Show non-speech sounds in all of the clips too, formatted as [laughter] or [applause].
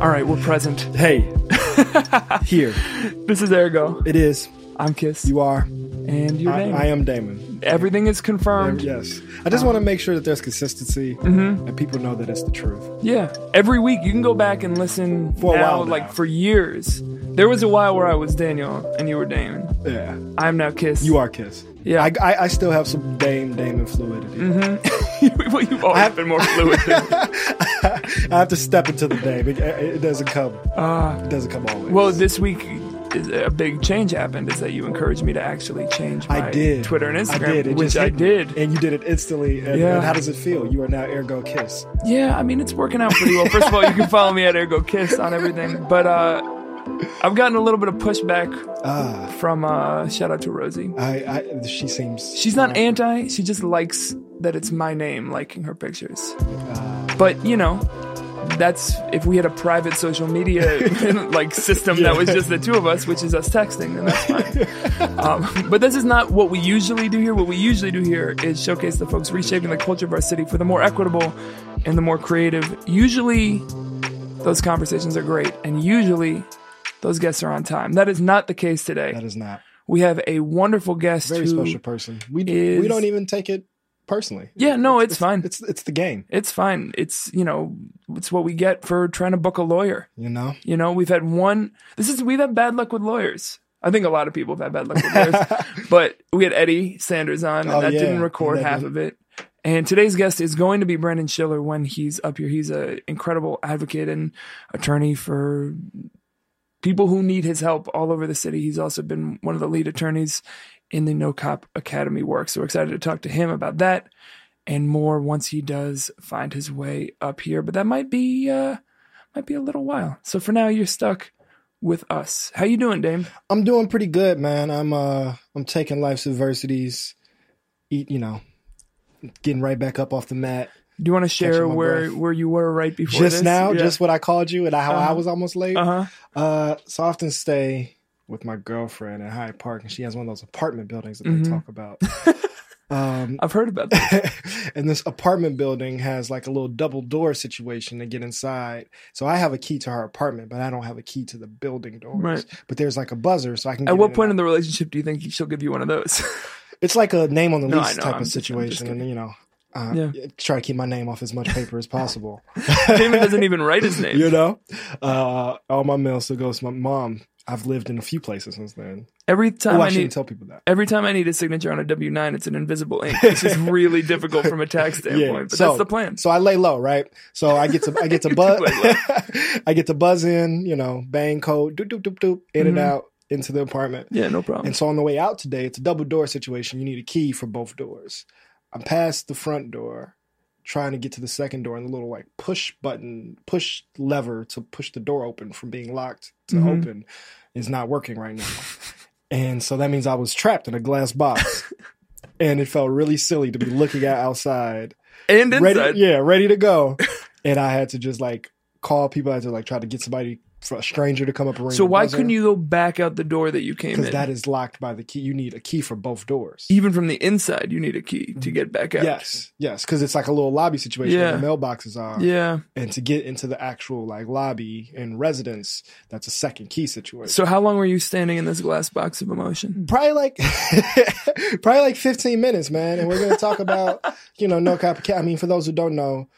All right, we're present. Hey, [laughs] here This is Ergo. it is. I'm Kiss. You are. and you're I, Damon. I am Damon. Everything is confirmed. Yes. I just want to make sure that there's consistency Mm-hmm. and people know that it's the truth. Yeah, every week you can go back and listen For a now, while now. like for years. There was a while where I was Daniel and you were Damon. Yeah. I'm now Kiss. You are Kiss. Yeah. I, I, I still have some Dame Damon fluidity. Mm-hmm. [laughs] well, you've always been more fluid than [laughs] [laughs] I have to step into the Dame. It, it doesn't come. it doesn't come always. Uh, Well, this week a big change happened. Is that you encouraged me to actually change my I did. Twitter and Instagram, I did. Which I did. And you did it instantly. And, Yeah. and how does it feel? You are now Ergo Kiss. Yeah, I mean it's working out pretty well. First of all, you can follow me at Ergo Kiss on everything, but uh, I've gotten a little bit of pushback Ah. from uh, shout out to Rosie. I, I, she seems. She's not anti. She just likes that it's my name liking her pictures. Uh, But you know, that's if we had a private social media [laughs] [laughs] like system that was just the two of us, which is us texting, then that's fine. [laughs] um, but this is not what we usually do here. What we usually do here is showcase the folks reshaping the culture of our city for the more equitable and the more creative. Usually, those conversations are great, and usually, those guests are on time. That is not the case today. that is not. We have a wonderful guest Very special person. We, we don't even take it personally. Yeah, no, it's, fine. It's it's the game, It's fine. It's you know, it's what we get for trying to book a lawyer. you know. You know, we've had one. This is we've had bad luck with lawyers. I think a lot of people have had bad luck with lawyers, [laughs] but we had Eddie Sanders on, and Oh, that yeah. didn't record that half didn't- of it. And today's guest is going to be Brendan Shiller when he's up here. He's an incredible advocate and attorney for people who need his help all over the city. He's also been one of the lead attorneys in the No Cop Academy work. So we're excited to talk to him about that and more once he does find his way up here. But that might be uh might be a little while. So for now you're stuck with us. How you doing, Dame? I'm doing pretty good, man. I'm uh I'm taking life's adversities, eat, you know, getting right back up off the mat. Do you want to share where breath. where you were right before just this? now, Yeah. just what I called you and how I Uh-huh. was almost late. uh-huh. Uh, so I often stay with my girlfriend in Hyde Park, and she has one of those apartment buildings that Mhm. they talk about. [laughs] um, I've heard about that. [laughs] and this apartment building has like a little double door situation to get inside. So I have a key to her apartment, but I don't have a key to the building doors. Right. But there's like a buzzer, so I can. At what in point in the relationship do you think she'll give you one of those? [laughs] It's like a name on the No, lease type I'm of just situation, and you know. Uh, Yeah. Try to keep my name off as much paper as possible. Damon doesn't even write his name. you know, uh, all my mail still goes to my mom. I've lived in a few places since then. Every time Oh, I I need tell people that. every time I need a signature on a W nine, it's an invisible ink. It's just [laughs] really difficult from a tax [laughs] standpoint. But so- that's the plan. So I lay low, right? So I get to I get [laughs] to buzz I get to buzz in, you know, bang code, doop doop doop doop, in and Mhm. out into the apartment. Yeah, no problem. And so on the way out today, it's a double door situation. You need a key for both doors. I'm past the front door, trying to get to the second door, and the little like push button, push lever to push the door open from being locked to Mhm. open is not working right now. and so that means I was trapped in a glass box. [laughs] and it felt really silly to be looking at outside and inside. ready, yeah, ready to go. and I had to just like call people. I had to like try to get somebody, for a stranger to come up and ring. so why couldn't you go back out the door that you came in? Because that is locked by the key. You need a key for both doors. Even from the inside, you need a key to mm-hmm. get back out. Yes, yes, because it's like a little lobby situation Yeah. where the mailboxes are, Yeah. and to get into the actual like lobby and residence, that's a second key situation. So how long were you standing in this glass box of emotion? probably like [laughs] probably like 15 minutes man and we're going to talk about you know no copycat i mean for those who don't know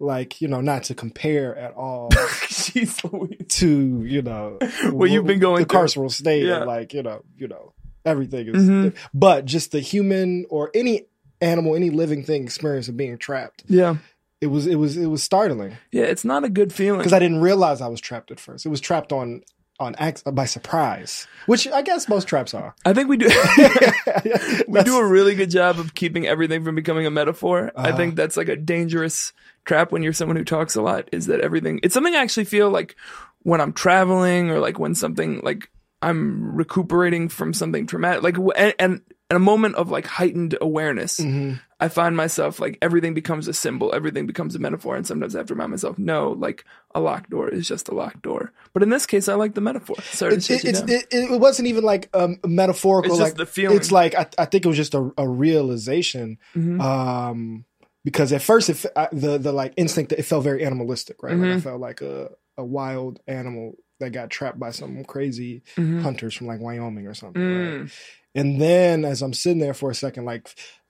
like you know not to compare at all [laughs] Jeez Louise. [laughs] to you know [laughs] What you've been going the through. carceral state Yeah. and like you know you know everything is Mhm. but just the human or any animal any living thing experience of being trapped Yeah. it was it was it was startling Yeah, it's not a good feeling. because i didn't realize i was trapped at first it was trapped on on ac- by surprise which i guess most traps are I think we do [laughs] we do a really good job of keeping everything from becoming a metaphor. I Uh-huh. think that's like a dangerous trap when you're someone who talks a lot is that everything it's something I actually feel like when I'm traveling or like when something like I'm recuperating from something traumatic like and, and in a moment of like heightened awareness Mhm. I find myself like everything becomes a symbol, everything becomes a metaphor, and sometimes I have to remind myself, no, like a locked door is just a locked door. But in this case, I like the metaphor. Sorry It, it, it, it wasn't even like um, metaphorical. It's just like the feeling. It's like I, I think it was just a, a realization. Mhm. Um, because at first, it, I, the the like instinct, that it felt very animalistic, right? Like I Mhm. felt like a, a wild animal that got trapped by some crazy Mhm. hunters from like Wyoming or something. Mm. Right? And then as I'm sitting there for a second, like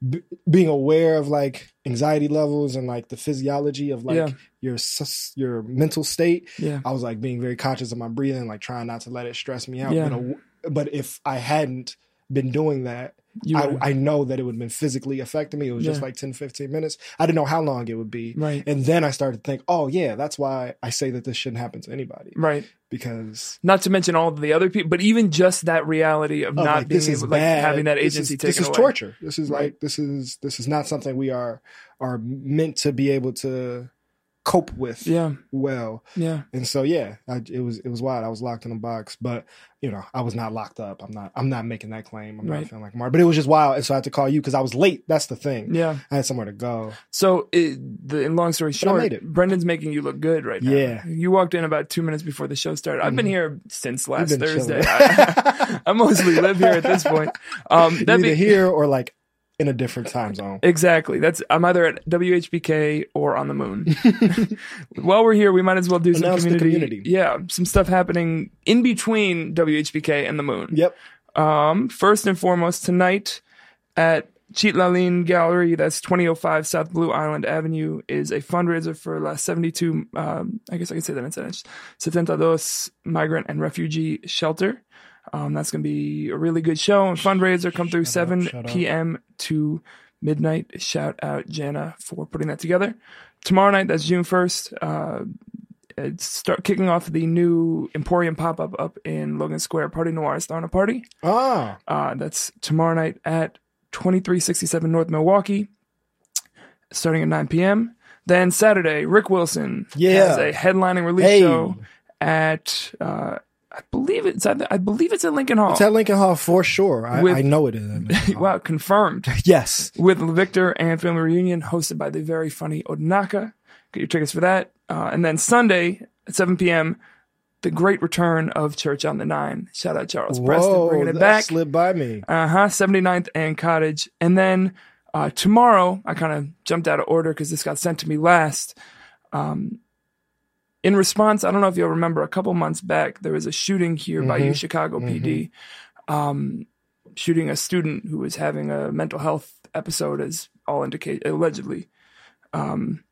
b- being aware of like anxiety levels and like the physiology of like Yeah. your sus- your mental state, Yeah. I was like being very conscious of my breathing, like trying not to let it stress me out. Yeah. But, if I hadn't been doing that, I, I know that it would have been physically affecting me. It was just like 10, 15 minutes. I didn't know how long it would be. right. And then I started to think, oh, yeah, that's why I say that this shouldn't happen to anybody. Right. Because Not to mention all the other people, but even just that reality of oh, not like, being this is able, like bad. having that This agency is, taken This is away. torture. This is Right. like, this is, this is not something we are, are meant to be able to cope with Yeah. well. Yeah. And so, yeah, I, it was, it was wild. I was locked in a box, but you know, I was not locked up. I'm not, I'm not making that claim. I'm Right. not feeling like Mark, but it was just wild. And so I had to call you because I was late. That's the thing. Yeah. I had somewhere to go. So, it, the in long story short. Brendan's making you look good right now. Yeah. You walked in about two minutes before the show started. I've been here since last Thursday. [laughs] I, [laughs] I mostly live here at this point. Um, [laughs] Either that'd be, here or like in a different time zone. Exactly. That's I'm either at WHPK or on the moon. [laughs] While we're here, we might as well do some Announce the community, community. Yeah, some stuff happening in between WHPK and the moon. Yep. Um, first and foremost, tonight at Cheat Laline Gallery, that's 2005 South Blue Island Avenue, is a fundraiser for La 72, um, I guess I can say that in Spanish, 72 Migrant and Refugee Shelter. Um, that's going to be a really good show and fundraiser. Come through Shout out, 7 shout out. p.m. to midnight. Shout out Jana for putting that together. Tomorrow night, that's June 1st. Uh, it's start kicking off the new Emporium pop up up in Logan Square. Party Noir is throwing a party. Ah, Uh, that's tomorrow night at 2367 North Milwaukee, starting at 9 p.m. Then Saturday, Rick Wilson Yeah. has a headlining release Hey. show at uh, I believe it's at I believe it's at Lincoln Hall. it's at Lincoln Hall for sure. I, With- I know it is. at Lincoln [laughs] Hall. wow, confirmed [laughs] Yes. with Victor and Family Reunion, hosted by the very funny Odinaka. Get your tickets for that. Uh, and then Sunday at 7 p.m. The great return of Church on the Nine. Shout out Charles Preston bringing it back. slipped by me. Uh huh. 79th and Cottage. And then uh, tomorrow, I kind of jumped out of order because this got sent to me last. Um, in response, I don't know if you'll remember a couple months back, there was a shooting here by Mhm. U Chicago PD, um, shooting a student who was having a mental health episode, as all indicate, allegedly. Um,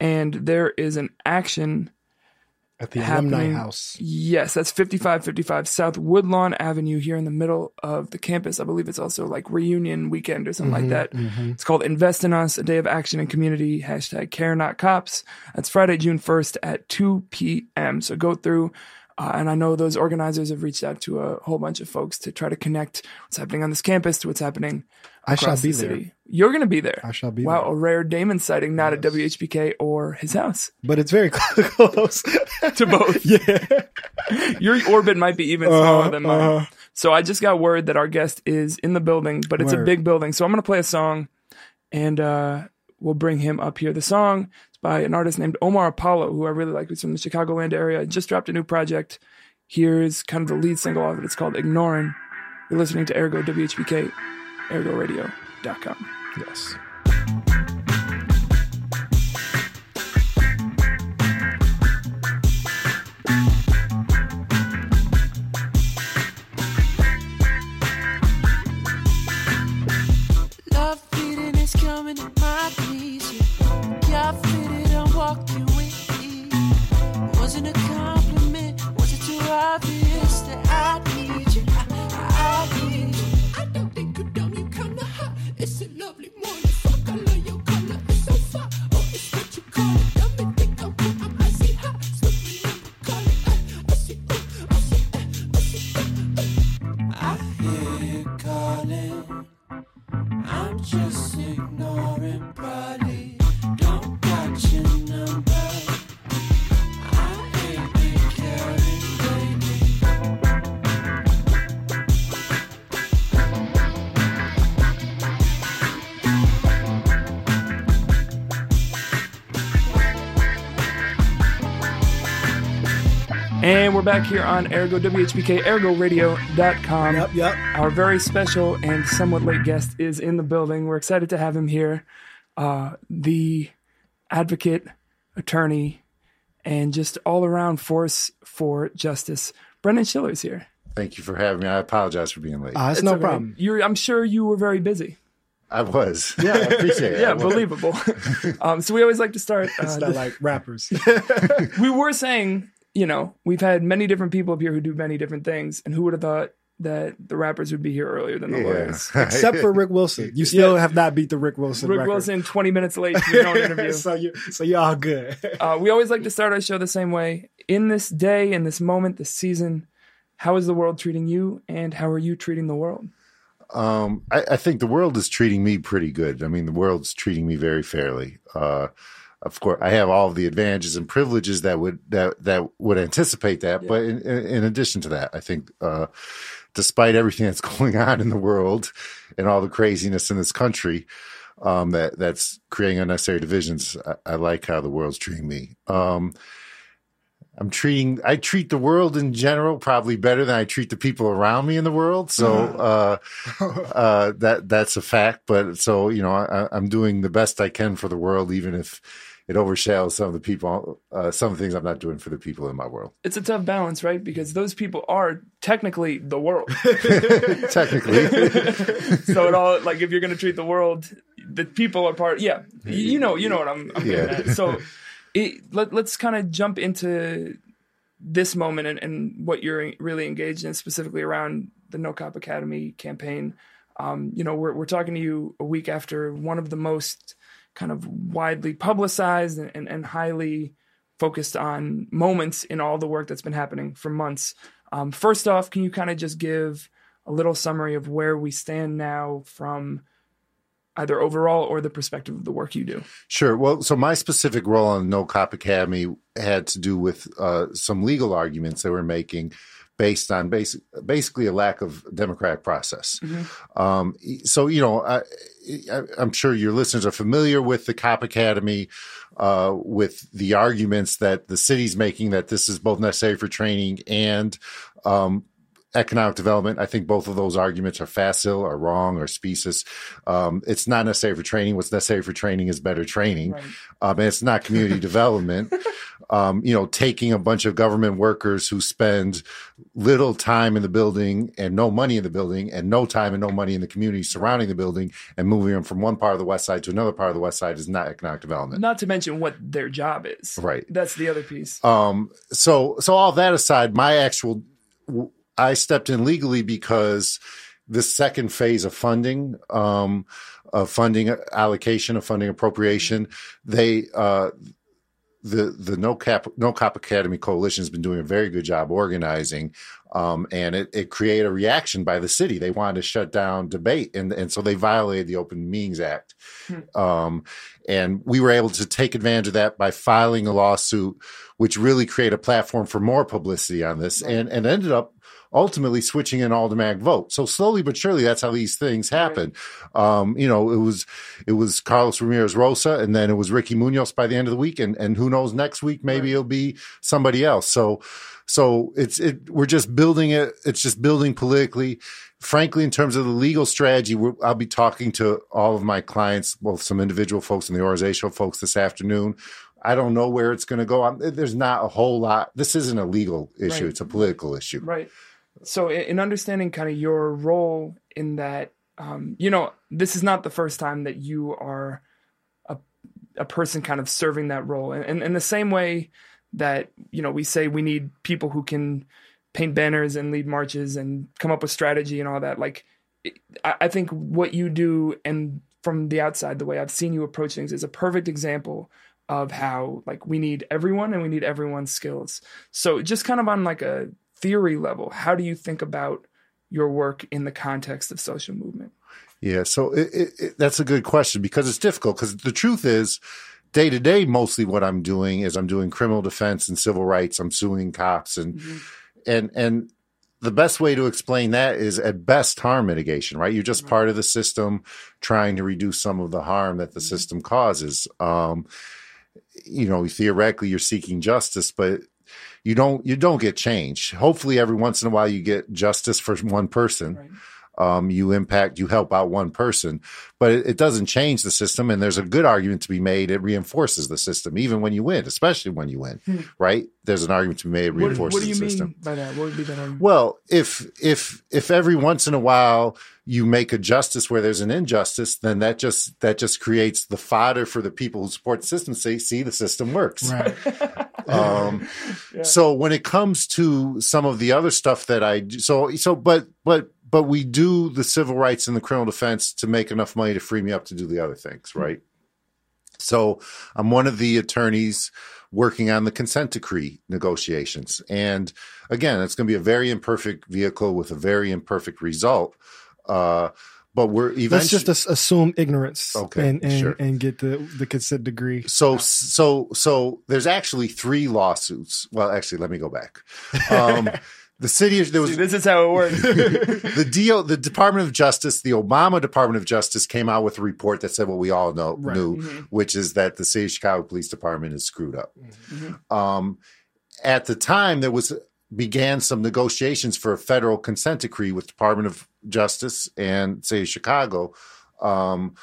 and there is an action At the alumni house. Yes, that's 5555 South Woodlawn Avenue here in the middle of the campus. I believe it's also like reunion weekend or something like that. mhm. It's called Invest in Us, a day of action and community, hashtag care not cops. That's Friday, June 1st at 2 p.m. So go through. Uh, and I know those organizers have reached out to a whole bunch of folks to try to connect what's happening on this campus to what's happening I shall be the there. city. You're going to be there. I shall be Wow, there. a rare Damon sighting, not at Yes. WHPK or his house. But it's very [laughs] close [laughs] To both. [laughs] yeah. Your orbit might be even smaller Uh-huh, than mine. uh-huh. So I just got word that our guest is in the building, but it's a big building. So I'm going to play a song and uh, we'll bring him up here. The song is by an artist named Omar Apollo, who I really like. He's from the Chicagoland area. Just dropped a new project. Here's kind of the lead single of it. It's called Ignoring. You're listening to Ergo WHPK, ergoradio.com. Yes. We're back here on Ergo WHPK, ergoradio.com. Yep, yep. Our very special and somewhat late guest is in the building. We're excited to have him here. Uh, the advocate, attorney, and just all around force for justice. Brendan Shiller's here. Thank you for having me. I apologize for being late. Uh, it's, It's no all right. problem. You're, I'm sure you were very busy. I was. Yeah, I [laughs] appreciate it. Yeah, I believable. [laughs] um, so we always like to start. Uh, It's not like rappers. [laughs] we were saying, you know, we've had many different people up here who do many different things, and who would have thought that the rappers would be here earlier than the lawyers? [laughs] Except for Rick Wilson. You still Yeah. have not beat the Rick Wilson Rick record. Wilson, 20 minutes late to your own [laughs] interview. so you so you're all good. Uh, we always like to start our show the same way. In this day, in this moment, this season, how is the world treating you, and how are you treating the world? Um, I, I think the world is treating me pretty good. I mean, the world's treating me very fairly. Uh, of course, I have all the advantages and privileges that would that that would anticipate that. But in, in, in addition to that, I think, uh, despite everything that's [laughs] going on in the world and all the craziness in this country, um, that that's creating unnecessary divisions, I, I like how the world's treating me. Um, I'm treating I treat the world in general probably better than I treat the people around me in the world. So uh, [laughs] uh, that that's a fact. But so you know, I, I'm doing the best I can for the world, even if it overshadows some of the people, uh, some of the things I'm not doing for the people in my world. It's a tough balance, right? Because those people are technically the world. [laughs] Technically, so it all like if you're going to treat the world, the people are part. Yeah, you know, you know what I'm. I'm getting Yeah. at. So it, let, let's kind of jump into this moment and, and what you're really engaged in, specifically around the No Cop Academy campaign. Um, you know, we're we're talking to you a week after one of the most kind of widely publicized and, and, and highly focused on moments in all the work that's been happening for months. Um, first off, can you kind of just give a little summary of where we stand now from either overall or the perspective of the work you do? Sure. Well, so my specific role on No Cop Academy had to do with uh, some legal arguments they were making based on basic, basically a lack of democratic process. Um, so, you know, I, I'm sure your listeners are familiar with the Cop Academy, uh, with the arguments that the city's making that this is both necessary for training and um, economic development. I think both of those arguments are facile or wrong or specious. Um, it's not necessary for training. What's necessary for training is better training. Right. Um, and it's not community [laughs] development. Um, you know, taking a bunch of government workers who spend little time in the building and no money in the building and no time and no money in the community surrounding the building and moving them from one part of the west side to another part of the west side is not economic development. Not to mention what their job is. Right. That's the other piece. Um, so, so all that aside, my actual, I stepped in legally because the second phase of funding, um, of funding allocation, of funding appropriation, they, uh, the the no cap no cop academy coalition has been doing a very good job organizing um, and it, it created a reaction by the city. They wanted to shut down debate and and so they violated the open meetings act. Um, and we were able to take advantage of that by filing a lawsuit which really created a platform for more publicity on this and and ended up ultimately switching an automatic vote. So slowly but surely, that's how these things happen. Um, you know, it was it was Carlos Ramirez Rosa, and then it was Ricky Munoz by the end of the week, and and who knows next week maybe it'll be somebody else. So so it's it we're just building it. It's just building politically. Frankly, in terms of the legal strategy, we're, I'll be talking to all of my clients, both some individual folks and the organizational folks this afternoon. I don't know where it's going to go. I'm, there's not a whole lot. This isn't a legal issue; Right. it's a political issue. Right. So, in understanding kind of your role in that, um, you know, this is not the first time that you are a, a person kind of serving that role. And, in the same way that, you know, we say we need people who can paint banners and lead marches and come up with strategy and all that. Like, I think what you do and from the outside, the way I've seen you approach things is a perfect example of how like we need everyone and we need everyone's skills. So just kind of on like a theory level, how do you think about your work in the context of social movement? Yeah, so it, it, it, that's a good question because it's difficult. Because the truth is, day to day, mostly what I'm doing is I'm doing criminal defense and civil rights. I'm suing cops, and and and the best way to explain that is at best harm mitigation. Right, you're just part of the system trying to reduce some of the harm that the system causes. Um, you know, theoretically, you're seeking justice, but you don't you don't get change. Hopefully, every once in a while, you get justice for one person. Right. Um, you impact, you help out one person, but it, it doesn't change the system. And there's a good argument to be made. It reinforces the system, even when you win, especially when you win, right? There's an argument to be made. It Hmm. What, what do you the system. mean by that? What would be that? argument? Well, if if if every once in a while you make a justice where there's an injustice, then that just that just creates the fodder for the people who support the system. Say, see, the system works. Right. [laughs] Um, [laughs] So when it comes to some of the other stuff that I do, so so but but but we do the civil rights and the criminal defense to make enough money to free me up to do the other things, right? So I'm one of the attorneys working on the consent decree negotiations. And again, it's going to be a very imperfect vehicle with a very imperfect result. Uh, but we're eventually Let's just assume ignorance Okay, and and, sure. and get the the consent decree. so so so there's actually three lawsuits. Well, actually, let me go back. Um, [laughs] the city there was See, this is how it works. [laughs] the deal the department of justice the obama department of justice came out with a report that said what we all know Right. knew Mm-hmm. which is that the city of chicago police department is screwed up um, at the time there was began some negotiations for a federal consent decree with department of justice and city of chicago um,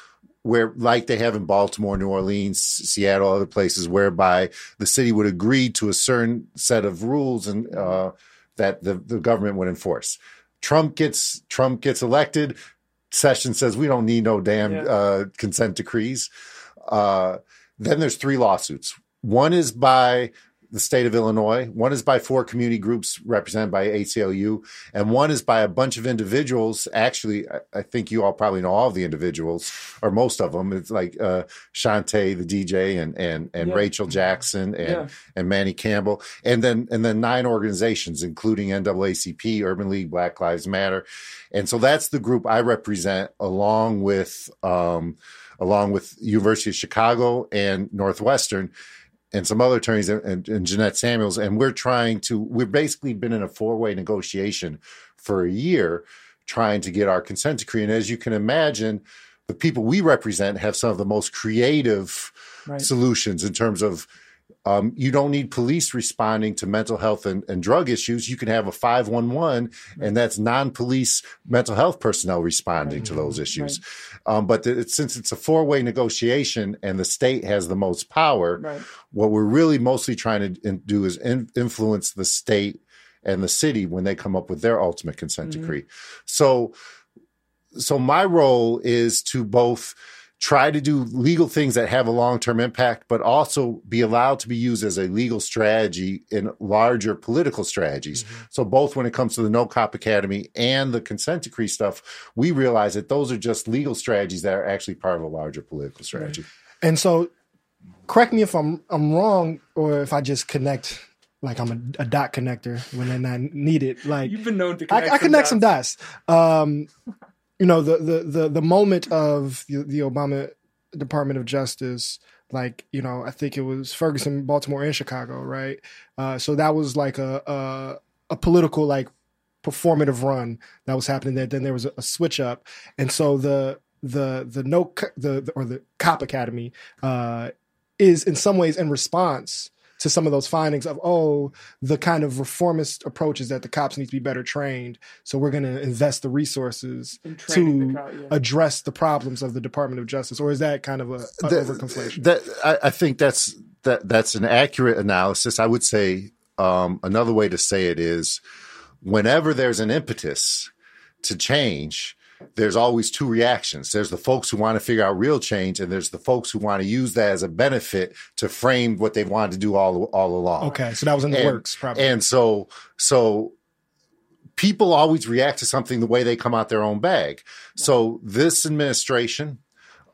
where like they have in baltimore new orleans seattle other places whereby the city would agree to a certain set of rules and uh, that the, the government would enforce. Trump gets trump gets elected. Session says we don't need no damn Yeah. uh, consent decrees. Uh, then there's three lawsuits. One is by the state of Illinois. One is by four community groups represented by ACLU, and one is by a bunch of individuals. Actually, I, think you all probably know all of the individuals, or most of them. It's like uh, Shantae, the DJ, and and and Yeah. Rachel Jackson and Yeah. and Manny Campbell, and then and then nine organizations, including NAACP, Urban League, Black Lives Matter, and so that's the group I represent, along with um, along with University of Chicago and Northwestern and some other attorneys and, and, Jeanette Samuels. And we're trying to, we've basically been in a four way negotiation for a year trying to get our consent decree. And as you can imagine, the people we represent have some of the most creative Right. solutions in terms of um, you don't need police responding to mental health and, and drug issues. You can have a 511, and that's non police mental health personnel responding to those issues. Um, but the, since it's a four way negotiation and the state has the most power, Right. what we're really mostly trying to do is in, influence the state and the city when they come up with their ultimate consent decree. So, so my role is to both try to do legal things that have a long-term impact, but also be allowed to be used as a legal strategy in larger political strategies. So both when it comes to the No Cop Academy and the consent decree stuff, we realize that those are just legal strategies that are actually part of a larger political strategy. And so, correct me if I'm I'm wrong, or if I just connect like I'm a, a dot connector when they're not needed. Like You've been known to connect I connect some dots. dots. Um, you know, the, the the the moment of the, the Obama Department of Justice, like you know, I think it was Ferguson, Baltimore, and Chicago, right? Uh, so that was like a, a a political like performative run that was happening there. Then there was a, a switch up, and so the the the no the, the or the cop academy uh, is in some ways in response to some of those findings of oh the kind of reformist approaches that the cops need to be better trained so we're going to invest the resources In to the cop, yeah. address the problems of the department of justice or is that kind of a, a That- overconflation That I, I think that's that that's an accurate analysis. I would say um, another way to say it is whenever there's an impetus to change, there's always two reactions. There's the folks who want to figure out real change, and there's the folks who want to use that as a benefit to frame what they wanted to do all all along. okay so that was in the And- works probably And so, so people always react to something the way they come out their own bag. So this administration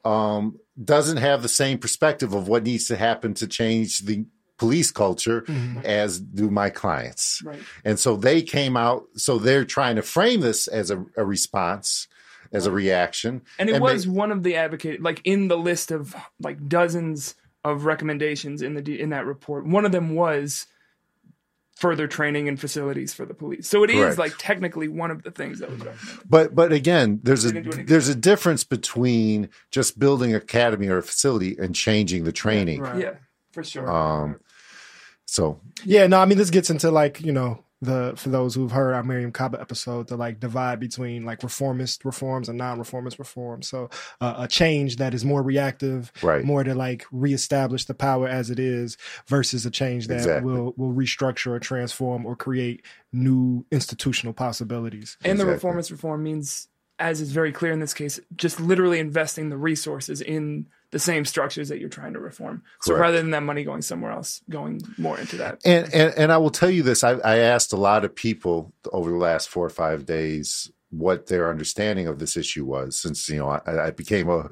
um, doesn't have the same perspective of what needs to happen to change the police culture Mhm. as do my clients. Right. And so they came out, so they're trying to frame this as a, a response, as a reaction. And it And was they- one of the advocate, like in the list of like dozens of recommendations in the in that report. One of them was further training and facilities for the police. So it is Correct. like technically one of the things that was recommended. But but again, there's a They didn't do anything. there's a difference between just building an academy or a facility and changing the training. Right. Yeah, for sure. Um, so yeah no i mean this gets into like you know the for those who've heard our Mariame Kaba episode, the like divide between like reformist reforms and non-reformist reforms. So uh, a change that is more reactive, Right. more to like reestablish the power as it is, versus a change that Exactly. will will restructure or transform or create new institutional possibilities. And the reformist reform means, as is very clear in this case, just literally investing the resources in the same structures that you're trying to reform. So Correct. rather than that money going somewhere else, going more into that. And, and and I will tell you this: I, I asked a lot of people over the last four or five days what their understanding of this issue was, since you know I, I became a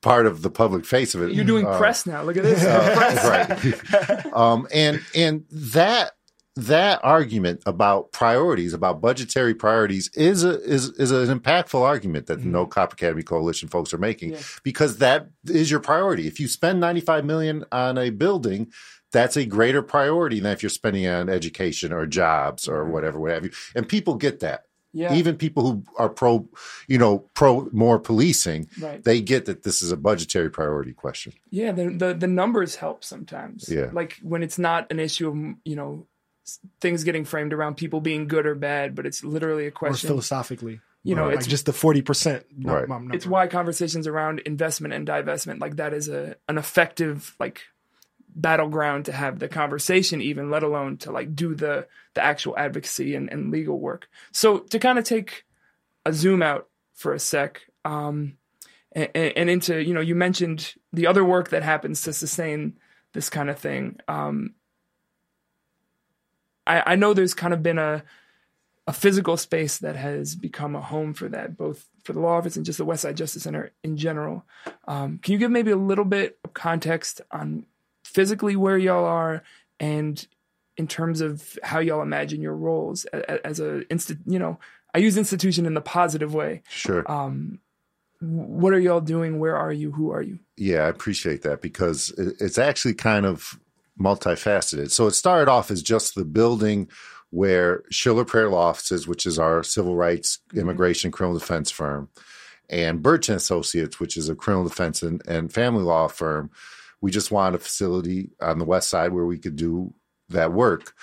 part of the public face of it. You're doing Uh, press now. Look at this. [laughs] right. [laughs] um, and and that that argument about priorities, about budgetary priorities, is a is is an impactful argument that the No Cop Academy Coalition folks are making Yeah. because that is your priority. If you spend ninety five million on a building. That's a greater priority than if you're spending on education or jobs or mm-hmm. whatever, what have you. And people get that. Yeah. Even people who are pro, you know, pro more policing, Right. they get that this is a budgetary priority question. Yeah, the, the the numbers help sometimes. Yeah. like when it's not an issue of you know things getting framed around people being good or bad, but it's literally a Or question. philosophically, You know, like it's just the forty percent. Right. it's why conversations around investment and divestment like that is a an effective like battleground to have the conversation even let alone to like do the the actual advocacy and, and legal work so to kind of take a zoom out for a sec um and, and into you know you mentioned the other work that happens to sustain this kind of thing um i i know there's kind of been a a physical space that has become a home for that, both for the law office and just the West Side Justice Center in general. Um, can you give maybe a little bit of context on physically where y'all are and in terms of how y'all imagine your roles as, as a insti- you know, I use institution in the positive way. Sure. Um, what are y'all doing? Where are you? Who are you? Yeah, I appreciate that because it's actually kind of multifaceted. So it started off as just the building where Shiller Preyar Law Offices, which is our civil rights, immigration, criminal defense firm, and and Associates, which is a criminal defense and, and family law firm, we just wanted a facility on the west side where we could do that work.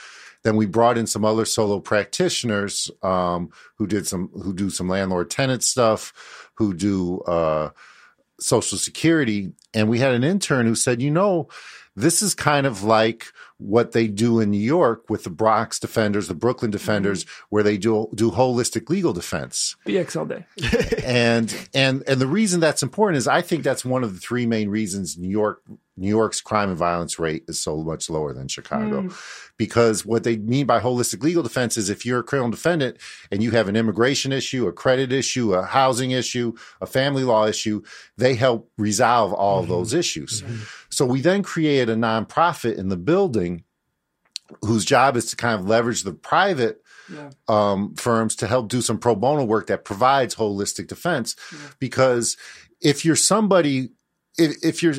Then we brought in some other solo practitioners um, who did some who do some landlord tenant stuff, who do uh, Social Security, and we had an intern who said, you know, this is kind of like what they do in New York with the Bronx defenders, the Brooklyn mm-hmm. defenders, where they do do holistic legal defense. BX all day. [laughs] And and and the reason that's important is I think that's one of the three main reasons New York New York's crime and violence rate is so much lower than Chicago. Mm. Because what they mean by holistic legal defense is if you're a criminal defendant and you have an immigration issue, a credit issue, a housing issue, a family law issue, they help resolve all of those issues. Mm-hmm. So we then created a nonprofit in the building whose job is to kind of leverage the private Yeah. um, firms to help do some pro bono work that provides holistic defense. Because if you're somebody, if, if you're,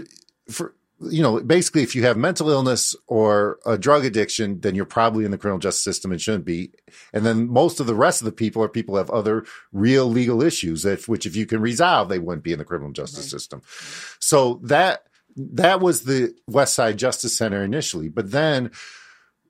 for, you know, basically, if you have mental illness or a drug addiction, then you're probably in the criminal justice system and shouldn't be. And then most of the rest of the people are people who have other real legal issues, that, which if you can resolve, they wouldn't be in the criminal justice system. So that that was the West Side Justice Center initially, but then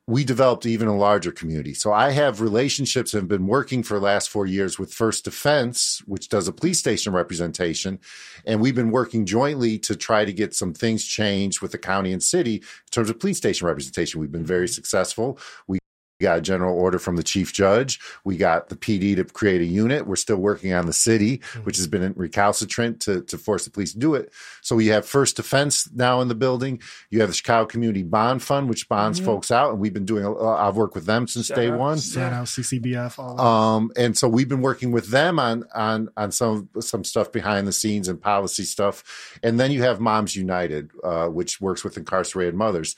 we developed even a larger community. So I have relationships and have been working for the last four years with First Defense, which does a police station representation. And we've been working jointly to try to get some things changed with the county and city in terms of police station representation. We've been very mm-hmm. successful. We got a general order from the chief judge. We got the PD to create a unit. We're still working on the city, which has been recalcitrant to, to force the police to do it. So we have First Defense now in the building. You have the Chicago Community Bond Fund, which bonds folks out, and we've been doing. A, I've worked with them since Shout day out. one. Shout out CCBF. Um, and so we've been working with them on on on some some stuff behind the scenes and policy stuff. And then you have Moms United, uh, which works with incarcerated mothers.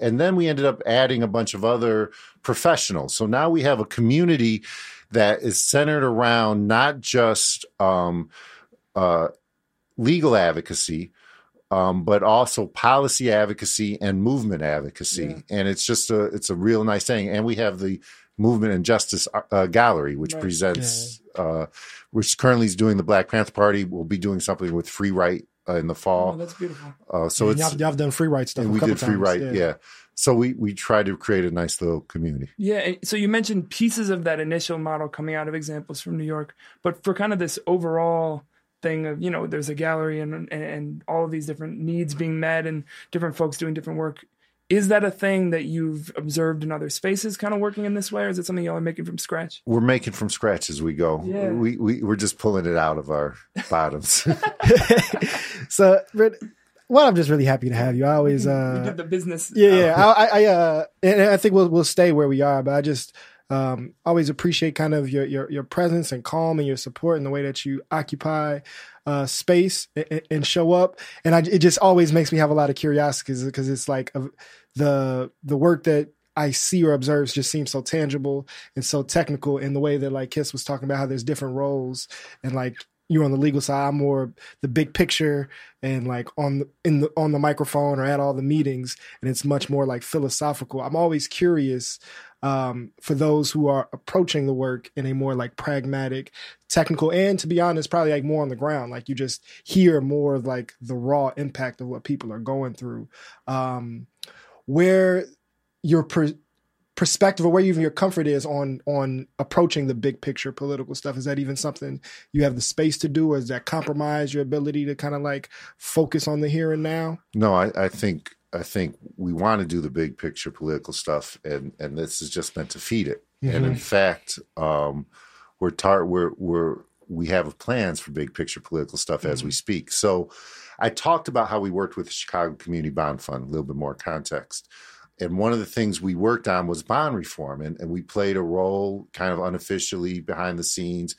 And then we ended up adding a bunch of other professionals. So now we have a community that is centered around not just um, uh, legal advocacy, um, but also policy advocacy and movement advocacy. And it's just a it's a real nice thing. And we have the Movement and Justice uh, Gallery, which Right. presents, uh, which currently is doing the Black Panther Party. We'll be doing something with Free Write uh, in the Oh, fall. that's beautiful. Uh, so And it's y'all, y'all have done free write stuff. we did free times, write, yeah. So we we try to create a nice little community. Yeah. So you mentioned pieces of that initial model coming out of examples from New York, but for kind of this overall thing of you know there's a gallery and and, all of these different needs being met and different folks doing different work. Is that a thing that you've observed in other spaces, kind of working in this way, or is it something y'all are making from scratch? We're making from scratch as we go. Yeah. We, we we're just pulling it out of our bottoms. [laughs] [laughs] so, Britt, well, I'm just really happy to have you. I always, you uh, did the business. yeah, yeah. I, I, I, uh, and I think we'll we'll stay where we are, but I just um, always appreciate kind of your your your presence and calm and your support and the way that you occupy uh, space and, and show up. And I, it just always makes me have a lot of curiosity because it's like uh, the the work that I see or observe just seems so tangible and so technical in the way that like Kiss was talking about how there's different roles and like you're on the legal side, I'm more the big picture and like on the, in the on the microphone or at all the meetings, and it's much more like philosophical. I'm always curious um, for those who are approaching the work in a more like pragmatic, technical, and to be honest, probably like more on the ground. Like you just hear more of like the raw impact of what people are going through. Um, where your per- perspective or where even your comfort is on on approaching the big picture political stuff is that even something you have the space to do or does that compromise your ability to kind of like focus on the here and now no, I, I think I think we want to do the big picture political stuff, and and this is just meant to feed it. And in fact, um, we're tar- we're we're we have plans for big picture political stuff as we speak. So, I talked about how we worked with the Chicago Community Bond Fund. A little bit more context. And one of the things we worked on was bond reform, and, and we played a role kind of unofficially behind the scenes,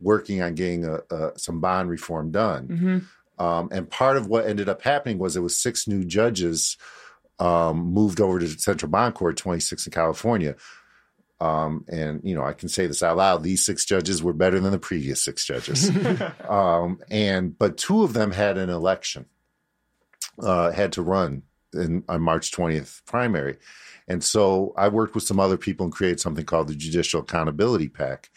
working on getting a, a, some bond reform done. hmm Um, and part of what ended up happening was there was six new judges um, moved over to Central Bond Court, 26 in California. Um, and you know, I can say this out loud: these six judges were better than the previous six judges. [laughs] um, and but two of them had an election, uh, had to run in on March 20th primary. And so I worked with some other people and created something called the Judicial Accountability PAC.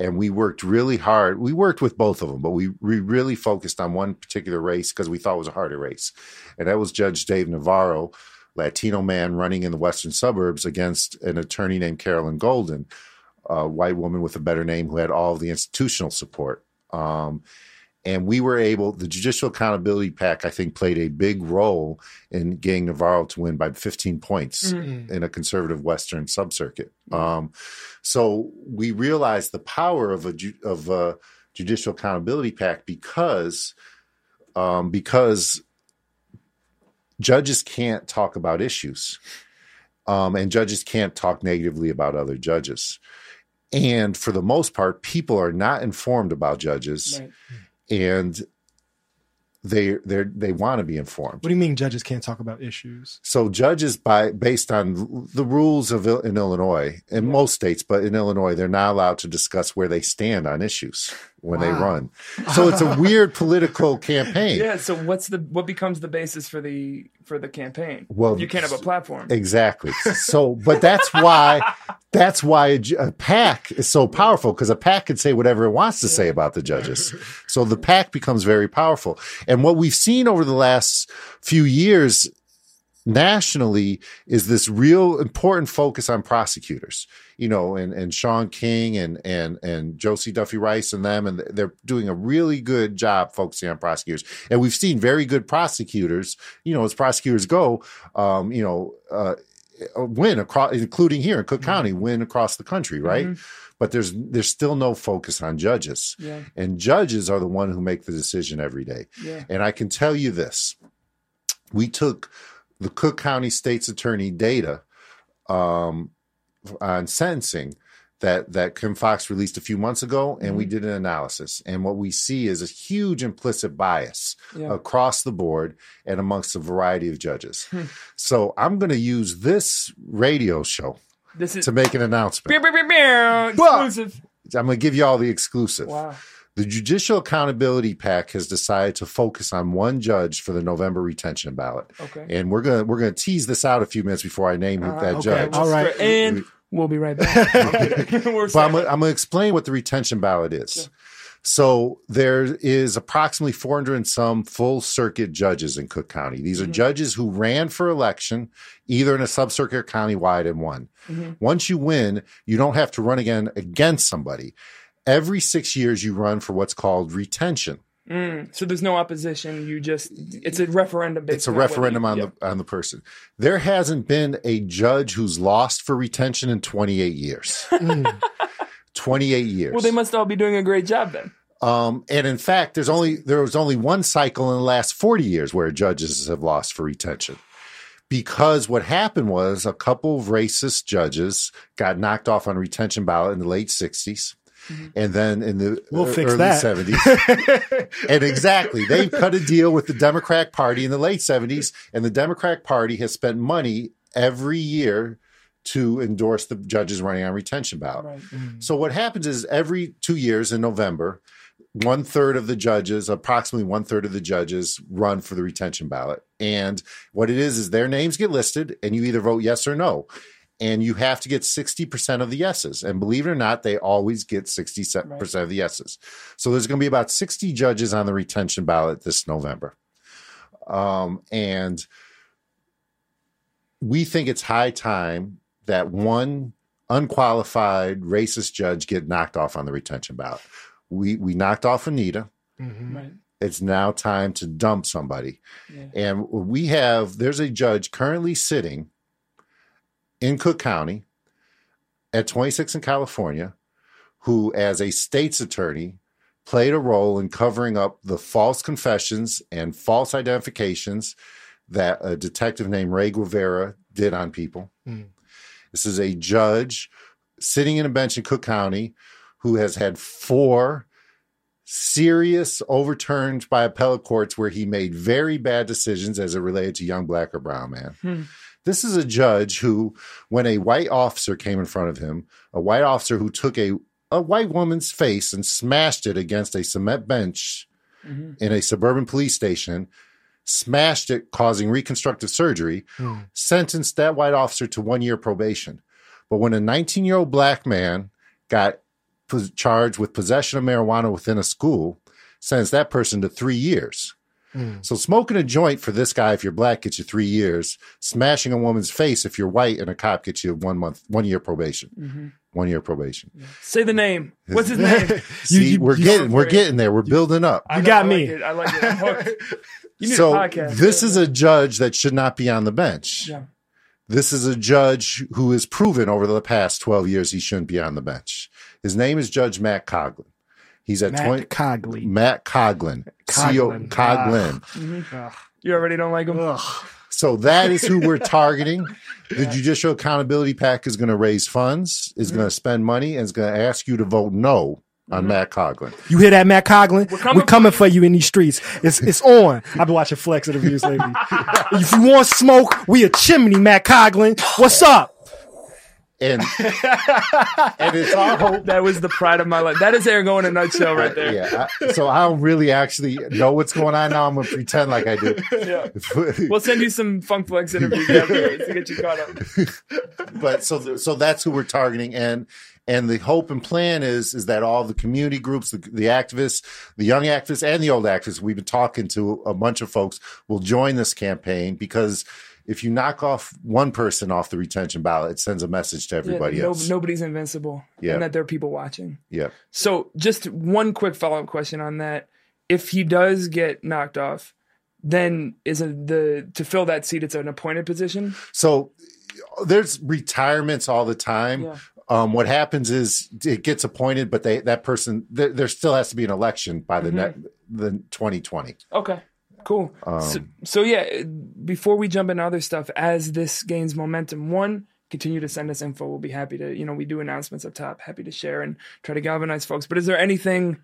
and we worked really hard. We worked with both of them, but we, we really focused on one particular race because we thought it was a harder race. And that was Judge Dave Navarro, Latino man running in the western suburbs against an attorney named Carolyn Golden, a white woman with a better name who had all the institutional support. Um, and we were able, the Judicial Accountability PAC, I think, played a big role in getting Navarro to win by 15 points in a conservative Western subcircuit. Um, so we realized the power of a of a Judicial Accountability PAC because um, because judges can't talk about issues, um, and judges can't talk negatively about other judges. And for the most part, people are not informed about judges Right. And they they they want to be informed. what do you mean judges can't talk about issues? So judges, by based on the rules of in Illinois, in most states, but in Illinois, they're not allowed to discuss where they stand on issues when they run. So it's a weird political campaign. Yeah. So what's the what becomes the basis for the for the campaign? Well, you can't have a platform. Exactly. So, but that's why that's why a, a PAC is so powerful because a PAC can say whatever it wants to say about the judges. So the PAC becomes very powerful. And what we've seen over the last few years nationally is this real important focus on prosecutors. You know, and and Shaun King and and and Josie Duffy Rice and them, and they're doing a really good job focusing on prosecutors. And we've seen very good prosecutors. You know, as prosecutors go, um, you know. Uh, win across, including here in Cook County, win across the country, right? But there's there's still no focus on judges, Yeah. and judges are the one who make the decision every day. Yeah. And I can tell you this: we took the Cook County State's Attorney data um, on sentencing that that Kim Foxx released a few months ago, and Mm-hmm. we did an analysis. And what we see is a huge implicit bias Yeah. across the board and amongst a variety of judges. Hmm. So I'm going to use this radio show This is to make an announcement. Beow, beow, beow, exclusive. I'm going to give you all the exclusive. Wow. The Judicial Accountability PAC has decided to focus on one judge for the November retention ballot. Okay. And we're gonna we're gonna tease this out a few minutes before I name Uh, that okay, judge. All right. And we'll be right back. [laughs] But I'm gonna, I'm gonna explain what the retention ballot is. So there is approximately 400 and some full circuit judges in Cook County. These are judges who ran for election, either in a sub circuit or countywide and won. Once you win, you don't have to run again against somebody. Every six years, you run for what's called retention. Mm, so there's no opposition. You just it's a referendum. It's a on referendum you- on yeah. the on the person. There hasn't been a judge who's lost for retention in 28 years. [laughs] 28 years. Well, they must all be doing a great job then. Um, and in fact, there's only there was only one cycle in the last 40 years where judges have lost for retention. Because what happened was a couple of racist judges got knocked off on retention ballot in the late 60s. Mm-hmm. And then in the We'll fix early that. 70s. [laughs] and exactly, they cut a deal with the Democratic Party in the late 70s, and the Democratic Party has spent money every year to endorse the judges running on retention ballot. Right. Mm-hmm. So what happens is every two years in November, one third of the judges, approximately one third of the judges, run for the retention ballot. And what it is is their names get listed, and you either vote yes or no. And you have to get 60% of the yeses. And believe it or not, they always get 60% of the yeses. So there's going to be about 60 judges on the retention ballot this November. Um, and we think it's high time that one unqualified racist judge get knocked off on the retention ballot. We we knocked off Anita. Right. It's now time to dump somebody. Yeah. And we have there's a judge currently sitting in Cook County at 26 in California who as a state's attorney played a role in covering up the false confessions and false identifications that a detective named Ray Guevara did on people. Mm. This is a judge sitting in a bench in Cook County who has had four serious overturned by appellate courts where he made very bad decisions as it related to young black or brown man. Hmm. This is a judge who, when a white officer came in front of him, a white officer who took a, a white woman's face and smashed it against a cement bench Mhm. in a suburban police station, smashed it, causing reconstructive surgery, Hmm. sentenced that white officer to one year probation. But when a 19 year old black man got charged with possession of marijuana within a school, sentenced that person to three years. Mm. So smoking a joint for this guy, if you're black, gets you three years. Smashing a woman's face if you're white and a cop gets you one month, one year probation. Mhm. One year probation. Say the name. What's his [laughs] name? See, you- we're you- getting, we're getting there. We're building up. I You got I me. Like it. I like it. You need so a podcast. this is a judge that should not be on the bench. Yeah. This is a judge who has proven over the past 12 years he shouldn't be on the bench. His name is Judge Matt Coghlan. He's at Matt 20 Cogley. Matt Coghlan. Coghlan. Coghlan. Ah. Mm-hmm. Ugh. You already don't like him. Ugh. So that is who we're [laughs] targeting. The Judicial Accountability PAC is going to raise funds, is mm-hmm. going to spend money, and is going to ask you to vote no on mm-hmm. Matt Coghlan. You hear that, Matt Coghlan? We're coming coming, for you in these streets. It's it's on. I've been watching Flex interviews lately. [laughs] if you want smoke, we a chimney, Matt Coghlan. What's up? And [laughs] and it's our hope. That was the pride of my life. That is Aaron going in a nutshell right there. Yeah. I, so I don't really actually know what's going on now. I'm to pretend like I do. Yeah. [laughs] We'll send you some Funk Flex interviews afterwards to get you caught up. [laughs] but so so that's who we're targeting and and the hope and plan is is that all the community groups the, the activists the young activists and the old activists we've been talking to a bunch of folks will join this campaign because if you knock off one person off the retention ballot it sends a message to everybody Yeah, no- else nobody's invincible. Yeah. And that there are people watching. yeah So, just one quick follow up question on that. If he does get knocked off, then is it the to fill that seat? It's an appointed position. so there's retirements all the time Yeah. um, what happens is it gets appointed but they that person there, there still has to be an election by the net the 2020 Okay, cool. so, Um, so yeah, before we jump into other stuff, as this gains momentum, one continue to send us info. We'll be happy to, you know, we do announcements up top, happy to share and try to galvanize folks. But is there anything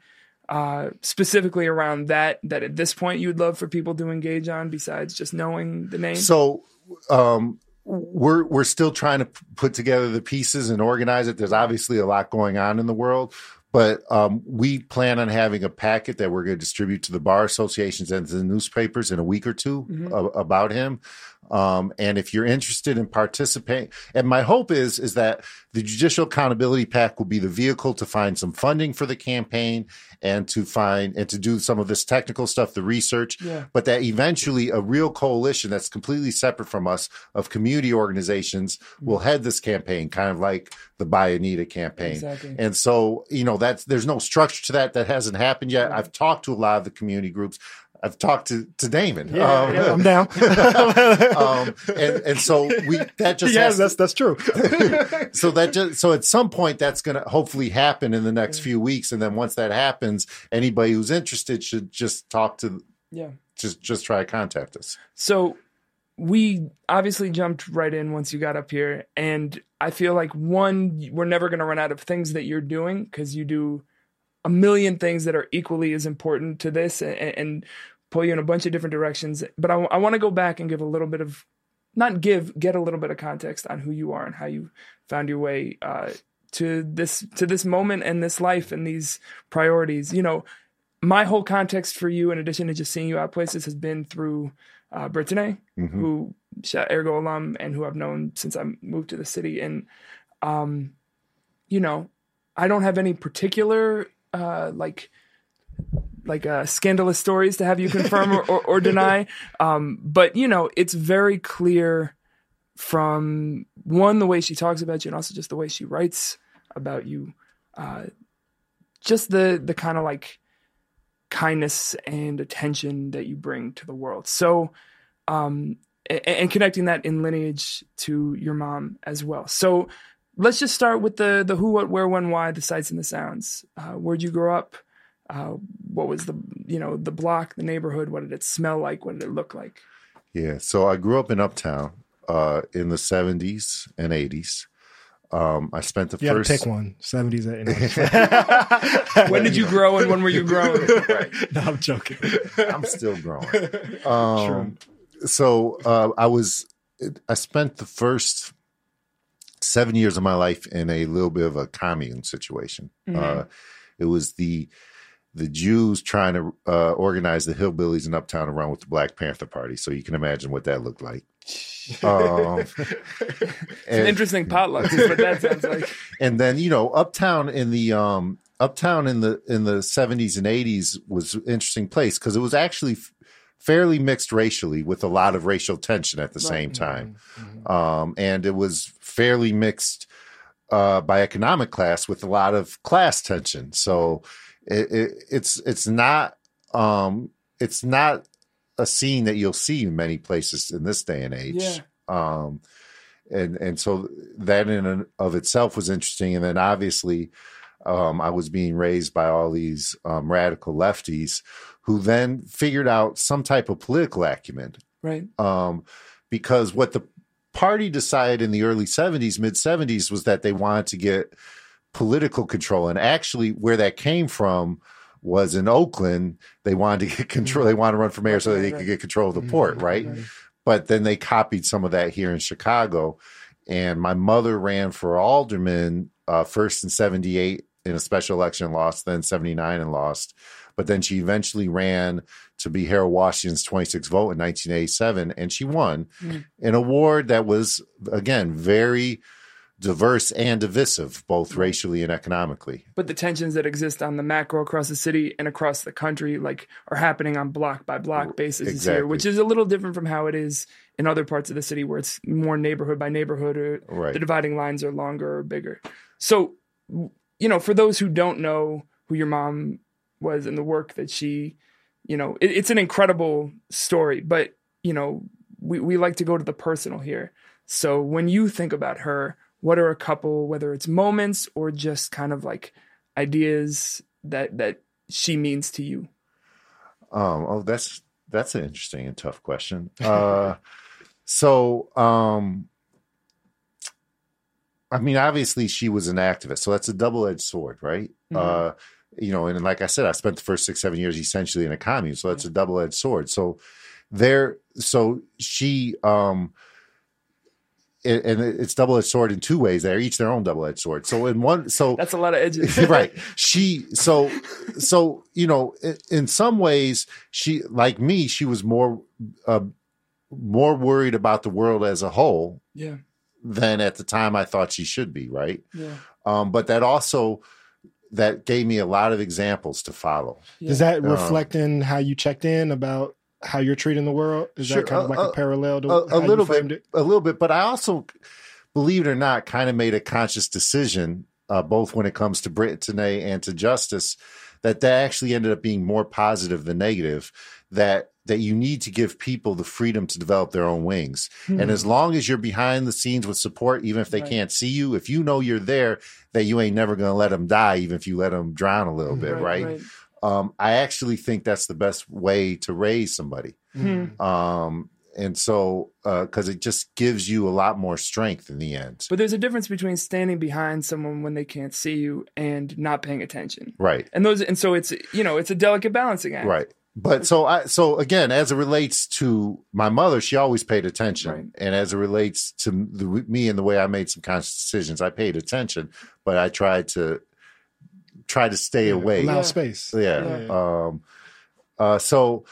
uh, specifically around that that at this point you'd love for people to engage on besides just knowing the name? So um, we're we're still trying to p- put together the pieces and organize it. There's obviously a lot going on in the world, but um, we plan on having a packet that we're going to distribute to the bar associations and to the newspapers in a week or 2 a- about him. Um, and if you're interested in participating, and my hope is is that the Judicial Accountability PAC will be the vehicle to find some funding for the campaign and to find and to do some of this technical stuff, the research. Yeah. But that eventually a real coalition that's completely separate from us of community organizations will head this campaign, kind of like the Bye Anita campaign. Exactly. And so, you know, that's there's no structure to that. That hasn't happened yet. I've talked to a lot of the community groups. I've talked to, to Damon. Um, Yeah, I'm down. [laughs] um, and, and so we that just yeah, to- that's that's true. [laughs] so that just so at some point that's going to hopefully happen in the next few weeks, and then once that happens, anybody who's interested should just talk to Yeah. just just try to contact us. So we obviously jumped right in once you got up here, and I feel like one, we're never going to run out of things that you're doing because you do a million things that are equally as important to this and, and pull you in a bunch of different directions. But I, want to go back and give a little bit of, not give, get a little bit of context on who you are and how you found your way uh, to this to this moment and this life and these priorities. You know, my whole context for you, in addition to just seeing you out places, has been through uh, Brittany, who shot Ergo alum and who I've known since I moved to the city. And, um, you know, I don't have any particular uh, like like uh, scandalous stories to have you confirm or, or, or deny. [laughs] Um, but you know, it's very clear from one the way she talks about you, and also just the way she writes about you. Uh, just the the kind of like kindness and attention that you bring to the world. So, um, and, and connecting that in lineage to your mom as well. So, let's just start with the the who, what, where, when, why, the sights and the sounds. Uh, where'd you grow up? Uh, what was the you know the block, the neighborhood? What did it smell like? What did it look like? Yeah. So I grew up in Uptown uh, in the 70s and 80s. Um, I spent the You first. pick one. Seventies and eighties. [laughs] When did you grow and when were you growing? Right. [laughs] no, I'm joking. I'm still growing. [laughs] Um, so uh, I was. I spent the first seven years of my life in a little bit of a commune situation. Uh, it was the the Jews trying to uh, organize the hillbillies in Uptown around with the Black Panther Party. So you can imagine what that looked like. Um, [laughs] and- Interesting potlucks is what that sounds like. [laughs] and then you know uptown in the um uptown in the in the 70s and 80s was an interesting place because it was actually fairly mixed racially with a lot of racial tension at the same time. Um and it was fairly mixed uh by economic class with a lot of class tension. So it, it it's it's not um it's not a scene that you'll see in many places in this day and age. Yeah. um and and so that in and of itself was interesting. And then obviously um, I was being raised by all these um, radical lefties who then figured out some type of political acumen Right. um, because what the party decided in the early 70s mid 70s was that they wanted to get political control and actually where that came from was in Oakland they wanted to get [laughs] control they wanted to run for mayor so that they could get control of the port right but then they copied some of that here in Chicago. And my mother ran for alderman uh, first in 78 in a special election and lost, then 79 and lost. But then she eventually ran to be Harold Washington's 26th vote in 1987, and she won mm. an award that was, again, very diverse and divisive, both mm. racially and economically. But the tensions that exist on the macro across the city and across the country, like, are happening on block by block basis here, which is a little different from how it is in other parts of the city where it's more neighborhood by neighborhood or Right. the dividing lines are longer or bigger. So, you know, for those who don't know who your mom was and the work that she, you know, it, it's an incredible story, but, you know, we, we like to go to the personal here. So when you think about her, what are a couple, whether it's moments or just kind of like ideas that that she means to you? Um, oh, that's that's an interesting and tough question. Uh, [laughs] so, um, I mean, obviously, she was an activist, so that's a double edged sword, right? Uh, you know, and like I said, I spent the first six, seven years essentially in a commune, so that's a double edged sword. So there, so she, um, and it's double edged sword in two ways. They're each their own double edged sword. So in one, so [laughs] That's a lot of edges. [laughs] right [laughs] she so so you know in, in some ways she like me she was more uh, more worried about the world as a whole Yeah. than at the time I thought she should be, right? Yeah. Um, but that also that gave me a lot of examples to follow. Does that Um, reflect in how you checked in about how you're treating the world? Is Sure, that kind of uh, like a uh, parallel to A, a little you framed bit, it? a little bit, but I also, believe it or not, kind of made a conscious decision, uh, both when it comes to Brittany and to justice, that that actually ended up being more positive than negative. That that you need to give people the freedom to develop their own wings, and as long as you're behind the scenes with support, even if they Right. can't see you, if you know you're there, that you ain't never going to let them die, even if you let them drown a little bit, right? um, I actually think that's the best way to raise somebody. Hmm. Um, and so, because it just gives you a lot more strength in the end. But there's a difference between standing behind someone when they can't see you and not paying attention. right, And those, and so it's you know it's a delicate balancing act. right. But so I, so again, as it relates to my mother, she always paid attention, Right. and as it relates to the, me and the way I made some conscious decisions, I paid attention, but I tried to try to stay away. Allow Yeah. space. yeah. Yeah. Um, uh, so,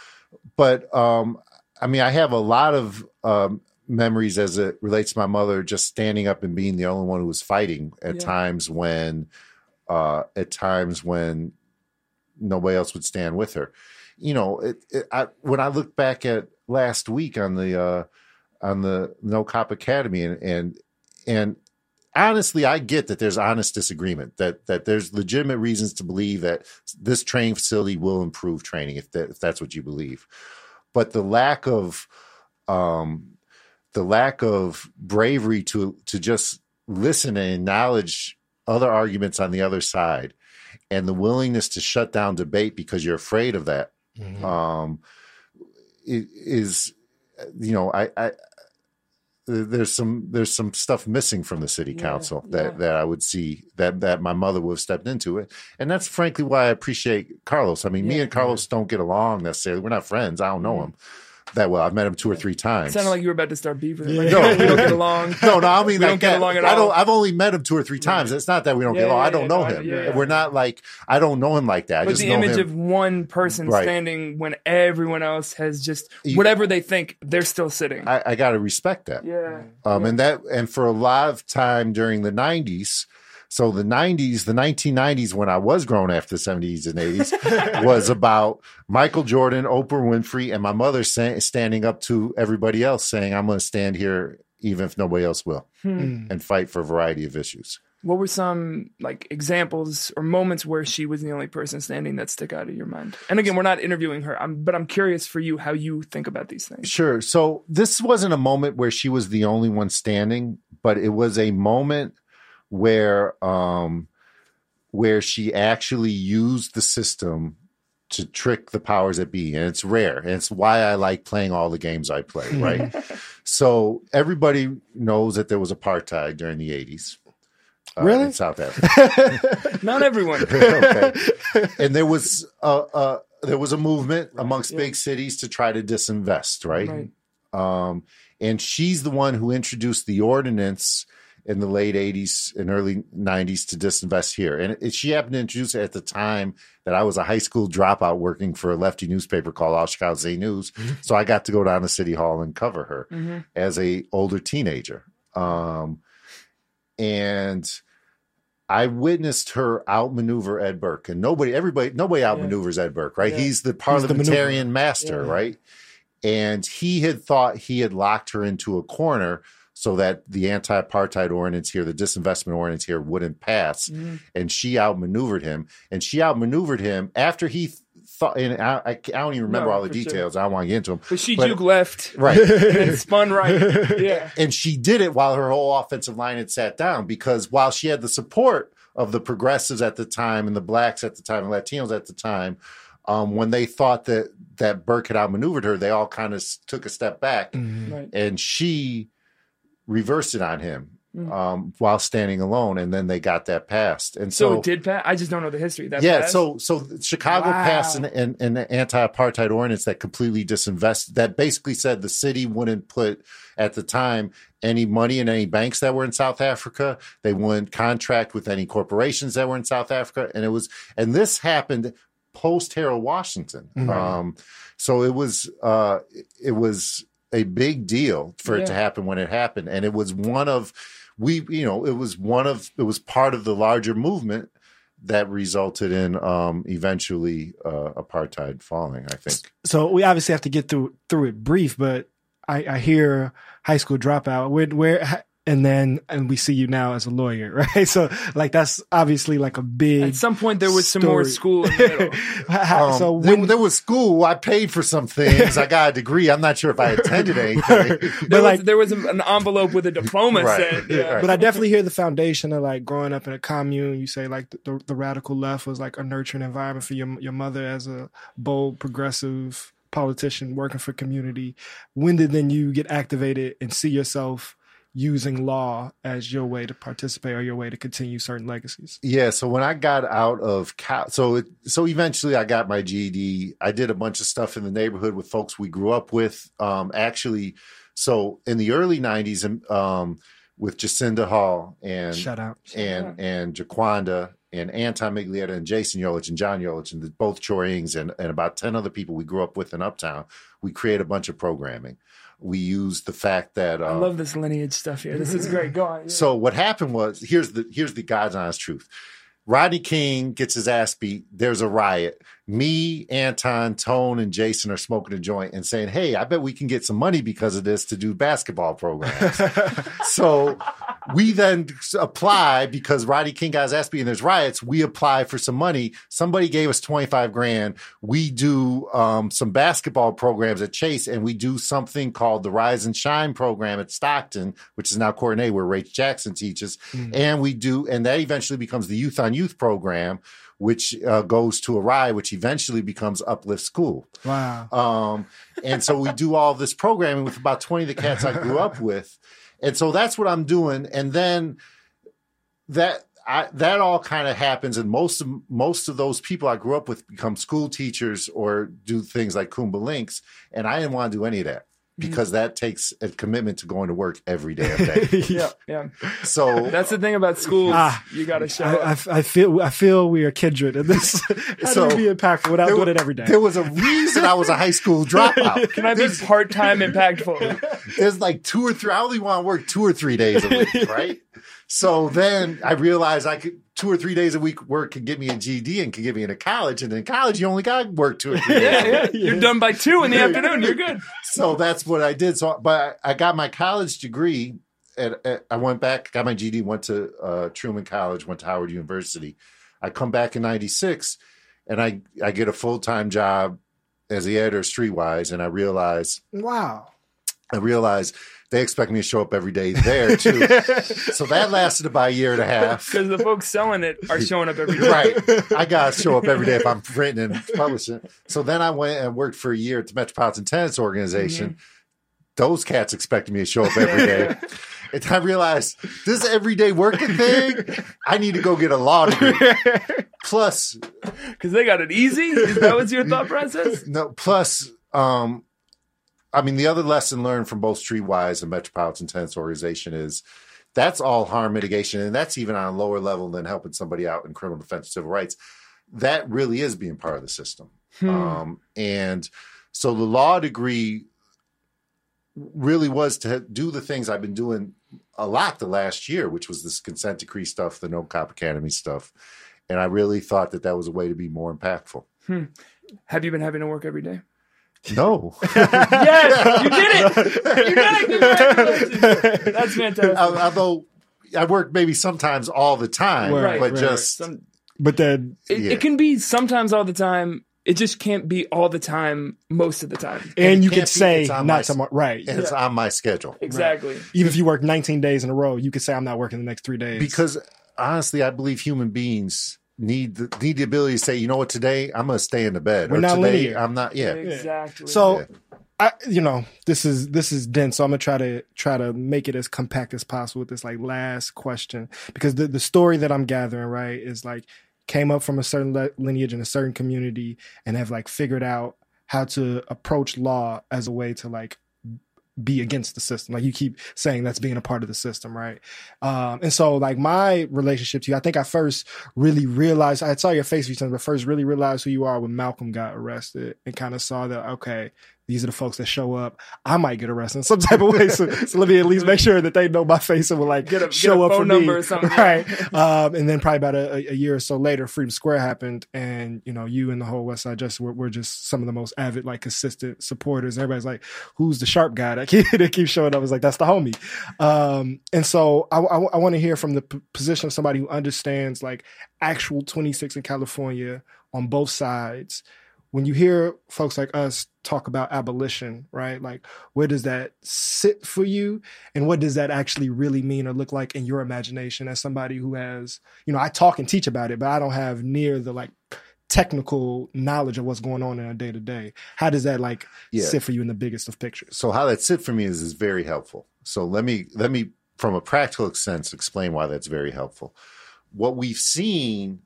but um, I mean, I have a lot of um, memories as it relates to my mother just standing up and being the only one who was fighting at Yeah. times when, uh, at times when nobody else would stand with her. You know, it, it, I, when I look back at last week on the uh, on the No Cop Academy and and and honestly, I get that there's honest disagreement that that there's legitimate reasons to believe that this training facility will improve training if that if that's what you believe, but the lack of um, the lack of bravery to to just listen and acknowledge other arguments on the other side, and the willingness to shut down debate because you're afraid of that Mhm. um, is you know I, I there's some there's some stuff missing from the city Yeah, council that yeah. that I would see that that my mother would have stepped into it, and that's frankly why I appreciate Carlos. I mean, me and Carlos don't get along necessarily. We're not friends. I don't know him that well. I've met him two or three It times. sounded like you were about to start beef with him. Like, Yeah. we don't get along. [laughs] no, no, I mean We don't get along at all. I don't. I've only met him two or three times. It's not that we don't Yeah, get along. yeah, I don't know no, him. We're not like I don't know him like that. I But the image him. of one person Right. standing when everyone else has just whatever they think, they're still sitting. I, I got to respect that. yeah. Um, Yeah. and that, and for a lot of time during the '90s, so the '90s, the 1990s, when I was growing after the '70s and '80s, was about Michael Jordan, Oprah Winfrey, and my mother sa- standing up to everybody else, saying, "I'm going to stand here even if nobody else will, Mm. and fight for a variety of issues." What were some like examples or moments where she was the only person standing that stick out of your mind? And again, we're not interviewing her, I'm, but I'm curious for you how you think about these things. Sure. So this wasn't a moment where she was the only one standing, but it was a moment where um where she actually used the system to trick the powers that be. And it's rare. And it's why I like playing all the games I play, [laughs] right? so everybody knows that there was apartheid during the 80s. uh, Really? In South Africa. [laughs] Not [laughs] everyone. okay. And there was a, a there was a movement amongst yeah. big cities to try to disinvest, right? Right. Um, and she's the one who introduced the ordinance in the late 80s and early 90s to disinvest here. And it, she happened to introduce it at the time that I was a high school dropout working for a lefty newspaper called All Chicago Zay News. So I got to go down to City Hall and cover her Mhm. as a older teenager. Um, and I witnessed her outmaneuver Ed Burke, and nobody, everybody, nobody outmaneuvers Ed Burke, right? Yeah. He's the parliamentarian master, Yeah. right? And he had thought he had locked her into a corner so that the anti-apartheid ordinance here, the disinvestment ordinance here, wouldn't pass. Mhm. And she outmaneuvered him, and she outmaneuvered him after he thought. And I, I, I don't even remember No, all the for sure. details. I don't want to get into them, But she But- juke left right? and spun right. [laughs] Yeah. and she did it while her whole offensive line had sat down because while she had the support of the progressives at the time and the blacks at the time and Latinos at the time, um, when they thought that that Burke had outmaneuvered her, they all kind of took a step back, Mhm. Right. and she reversed it on him Mm. um, while standing alone, and then they got that passed. And So, so, it did pass. I just don't know the history. That yeah, passed? so so Chicago Wow. passed an, an, an anti-apartheid ordinance that completely disinvested. That basically said the city wouldn't put at the time any money in any banks that were in South Africa. They wouldn't contract with any corporations that were in South Africa, and it was and this happened post Harold Washington. Mhm. Um, so it was uh, it was a big deal for it to happen when it happened, and it was one of we you know it was one of it was part of the larger movement that resulted in um eventually uh, apartheid falling. I think. So we obviously have to get through through it brief, but I, I hear high school dropout. Where where and then and we see you now as a lawyer, [laughs] right? So like that's obviously like a big. At some point, there was some more school in the [laughs] middle. Um, so there, when, there was school. I paid for some things. I got a degree. I'm not sure if I attended [laughs] anything. There, but was, like, there was an envelope with a diploma Right. said. Yeah. Right. but I definitely hear the foundation of like growing up in a commune. You say like the, the, the radical left was like a nurturing environment for your your mother as a bold progressive politician working for community. When did then you get activated and see yourself using law as your way to participate or your way to continue certain legacies? Yeah, so when I got out of Cal, so it, so eventually I got my GED. I did a bunch of stuff in the neighborhood with folks we grew up with. Um, actually, so in the early '90s, um, with Jacinda Hall and Shout out. and and Jaquanda and Anton Miglietta and Jason Yolich and John Yolich and the, both Choyings and, and about 10 other people we grew up with in Uptown, we created a bunch of programming. We used the fact that I um, love this lineage stuff here. This is [laughs] great. Go on. Yeah. so what happened was here's the here's the God's honest truth. Rodney King gets his ass beat. There's a riot. Me, Anton, Tone, and Jason are smoking a joint and saying, "Hey, I bet we can get some money because of this to do basketball programs." [laughs] so we then apply because Rodney King guys ass beat and there's riots. We apply for some money. Somebody gave us 25 grand. We do um, some basketball programs at Chase and we do something called the Rise and Shine program at Stockton, which is now Courtenay, where Rach Jackson teaches. And we do, and that eventually becomes the Youth on Youth program, which uh, goes to Awry, which eventually becomes Uplift School. Wow. Um, and so we do all this programming with about 20 of the cats I grew up [laughs] with. And so that's what I'm doing. And then that I, that all kind of happens, and most of most of those people I grew up with become school teachers or do things like Kumba Links, and I didn't want to do any of that because that takes a commitment to going to work every day [laughs] of day. yeah, yeah. So That's the thing about school. Ah, you got to show I, up. I, I feel I feel we are kindred in this. [laughs] How So, do we be impactful without there, doing it every day? there was a reason I was a high school [laughs] dropout. Can I be part time impactful? there's like two or three. I only want to work two or three days a week, right? So then I realized I could two or three days a week work could get me a GED and could get me into college. And in college, you only got to work two or three days. Yeah, yeah. You're done by two in the afternoon. You're good. So that's what I did. So, but I got my college degree. At, at, I went back, got my GED, went to uh, Truman College, went to Howard University. I come back in '96, and I I get a full time job as the editor of Streetwise, and I realize wow. I realized they expect me to show up every day there too. so that lasted about a year and a half. [laughs] Because the folks selling it are [laughs] showing up every day. Right. I got to show up every day if I'm printing and publishing. So then I went and worked for a year at the Metropolitan Tenants Organization. Those cats expected me to show up every day. [laughs] And I realized this everyday working thing, I need to go get a law degree. Plus, Because they got it easy. Is that was your thought process? no, plus, um, I mean, the other lesson learned from both Streetwise and Metropolitan Tenants Organization is that's all harm mitigation, and that's even on a lower level than helping somebody out in criminal defense and civil rights. That really is being part of the system. Um, and so the law degree really was to do the things I've been doing a lot the last year, which was this consent decree stuff, the No Cop Academy stuff. And I really thought that that was a way to be more impactful. Have you been having to work every day? No. [laughs] Yes, you did it. You did it. Congratulations. That's fantastic. Al- although I work maybe sometimes all the time, Right, but right. just Some, But then, it, Yeah. it can be sometimes all the time. It just can't be all the time, most of the time. and you can't could say not my- tomorrow, right? and it's on my schedule Exactly. Even if you work 19 days in a row, you could say I'm not working the next three days because honestly, I believe human beings need the need the ability to say, you know what, today I'm going to stay in the bed, We're or not today linear. I'm not. Yeah, Exactly. So, Yeah. I, you know, this is this is dense. So I'm gonna try to try to make it as compact as possible with this like last question because the the story that I'm gathering right is like came up from a certain le- lineage in a certain community and have like figured out how to approach law as a way to like be against the system. Like you keep saying that's being a part of the system, right? Um, and so like my relationship to you, I think I first really realized, I saw your face a few times, but first really realized who you are when Malcolm got arrested and kind of saw that, okay, these are the folks that show up. I might get arrested in some type of way. So, so let me at least make sure that they know my face and will like Get a- get show a up phone for number me. or something. Right. um, and then probably about a, a year or so later, Freedom Square happened, and you know, you and the whole West Side Justice were, were just some of the most avid, like consistent supporters. Everybody's like, "Who's the sharp guy that keep, [laughs] that keeps showing up?" It's like that's the homie. Um, and so I, I, want to hear from the p- position of somebody who understands like actual 26 in California on both sides. When you hear folks like us talk about abolition, right? Like, where does that sit for you? And what does that actually really mean or look like in your imagination as somebody who has, you know, I talk and teach about it, but I don't have near the like technical knowledge of what's going on in a day to day. How does that like Yeah. sit for you in the biggest of pictures? so how that sit for me is is very helpful. So let me let me from a practical sense explain why that's very helpful. What we've seen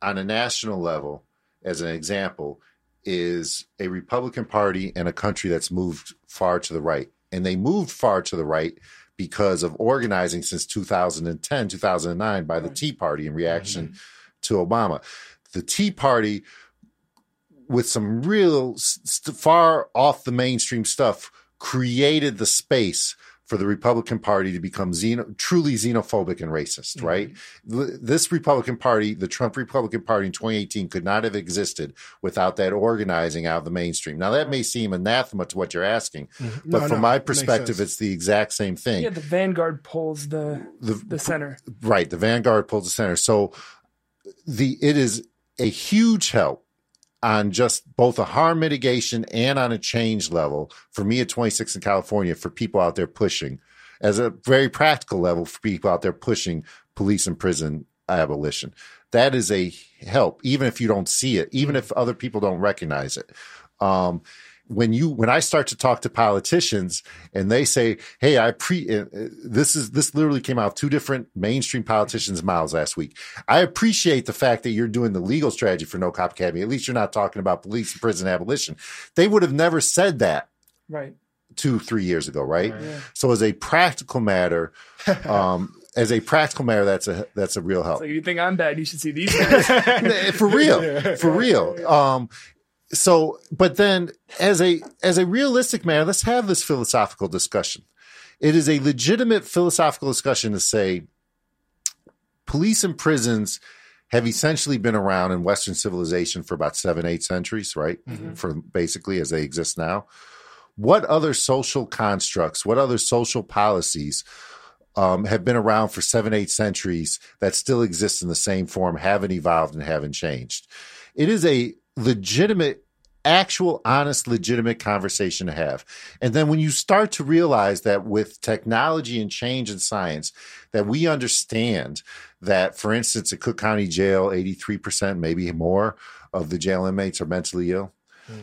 on a national level, as an example, is a Republican Party in a country that's moved far to the right. And they moved far to the right because of organizing since 2010, 2009 by the Tea Party in reaction mm-hmm. to Obama. The Tea Party, with some real st- far off the mainstream stuff, created the space for the Republican Party to become xeno- truly xenophobic and racist, right? Th- This Republican Party, the Trump Republican Party in 2018, could not have existed without that organizing out of the mainstream. Now, that may seem anathema to what you're asking, but Mm-hmm. No, from no, my perspective, it's the exact same thing. Yeah, the vanguard pulls the The- the center. Right. The Vanguard pulls the center. So the it is a huge help on just both a harm mitigation and on a change level for me at 26 in California for people out there pushing as a very practical level for people out there pushing police and prison abolition. That is a help, even if you don't see it, even if other people don't recognize it. Um, when you when I start to talk to politicians and they say, "Hey, I pre uh, uh, this is this literally came out of two different mainstream politicians' mouths last week. I appreciate the fact that you're doing the legal strategy for No Cop Academy. At least you're not talking about police and prison abolition. They would have never said that Right. two three years ago, right? Yeah. So as a practical matter, [laughs] um, as a practical matter, that's a that's a real help. So you think I'm bad? You should see these [laughs] guys. for real [laughs] for real um so but then as a as a realistic matter let's have this philosophical discussion. It is a legitimate philosophical discussion to say police and prisons have essentially been around in western civilization for about seven eight centuries right? For basically as they exist now. What other social constructs what other social policies um, have been around for seven, eight centuries that still exist in the same form, haven't evolved and haven't changed. It is a legitimate, actual, honest, legitimate conversation to have. And then when you start to realize that with technology and change in science, that we understand that, for instance, at Cook County Jail, 83%, maybe more of the jail inmates are mentally ill.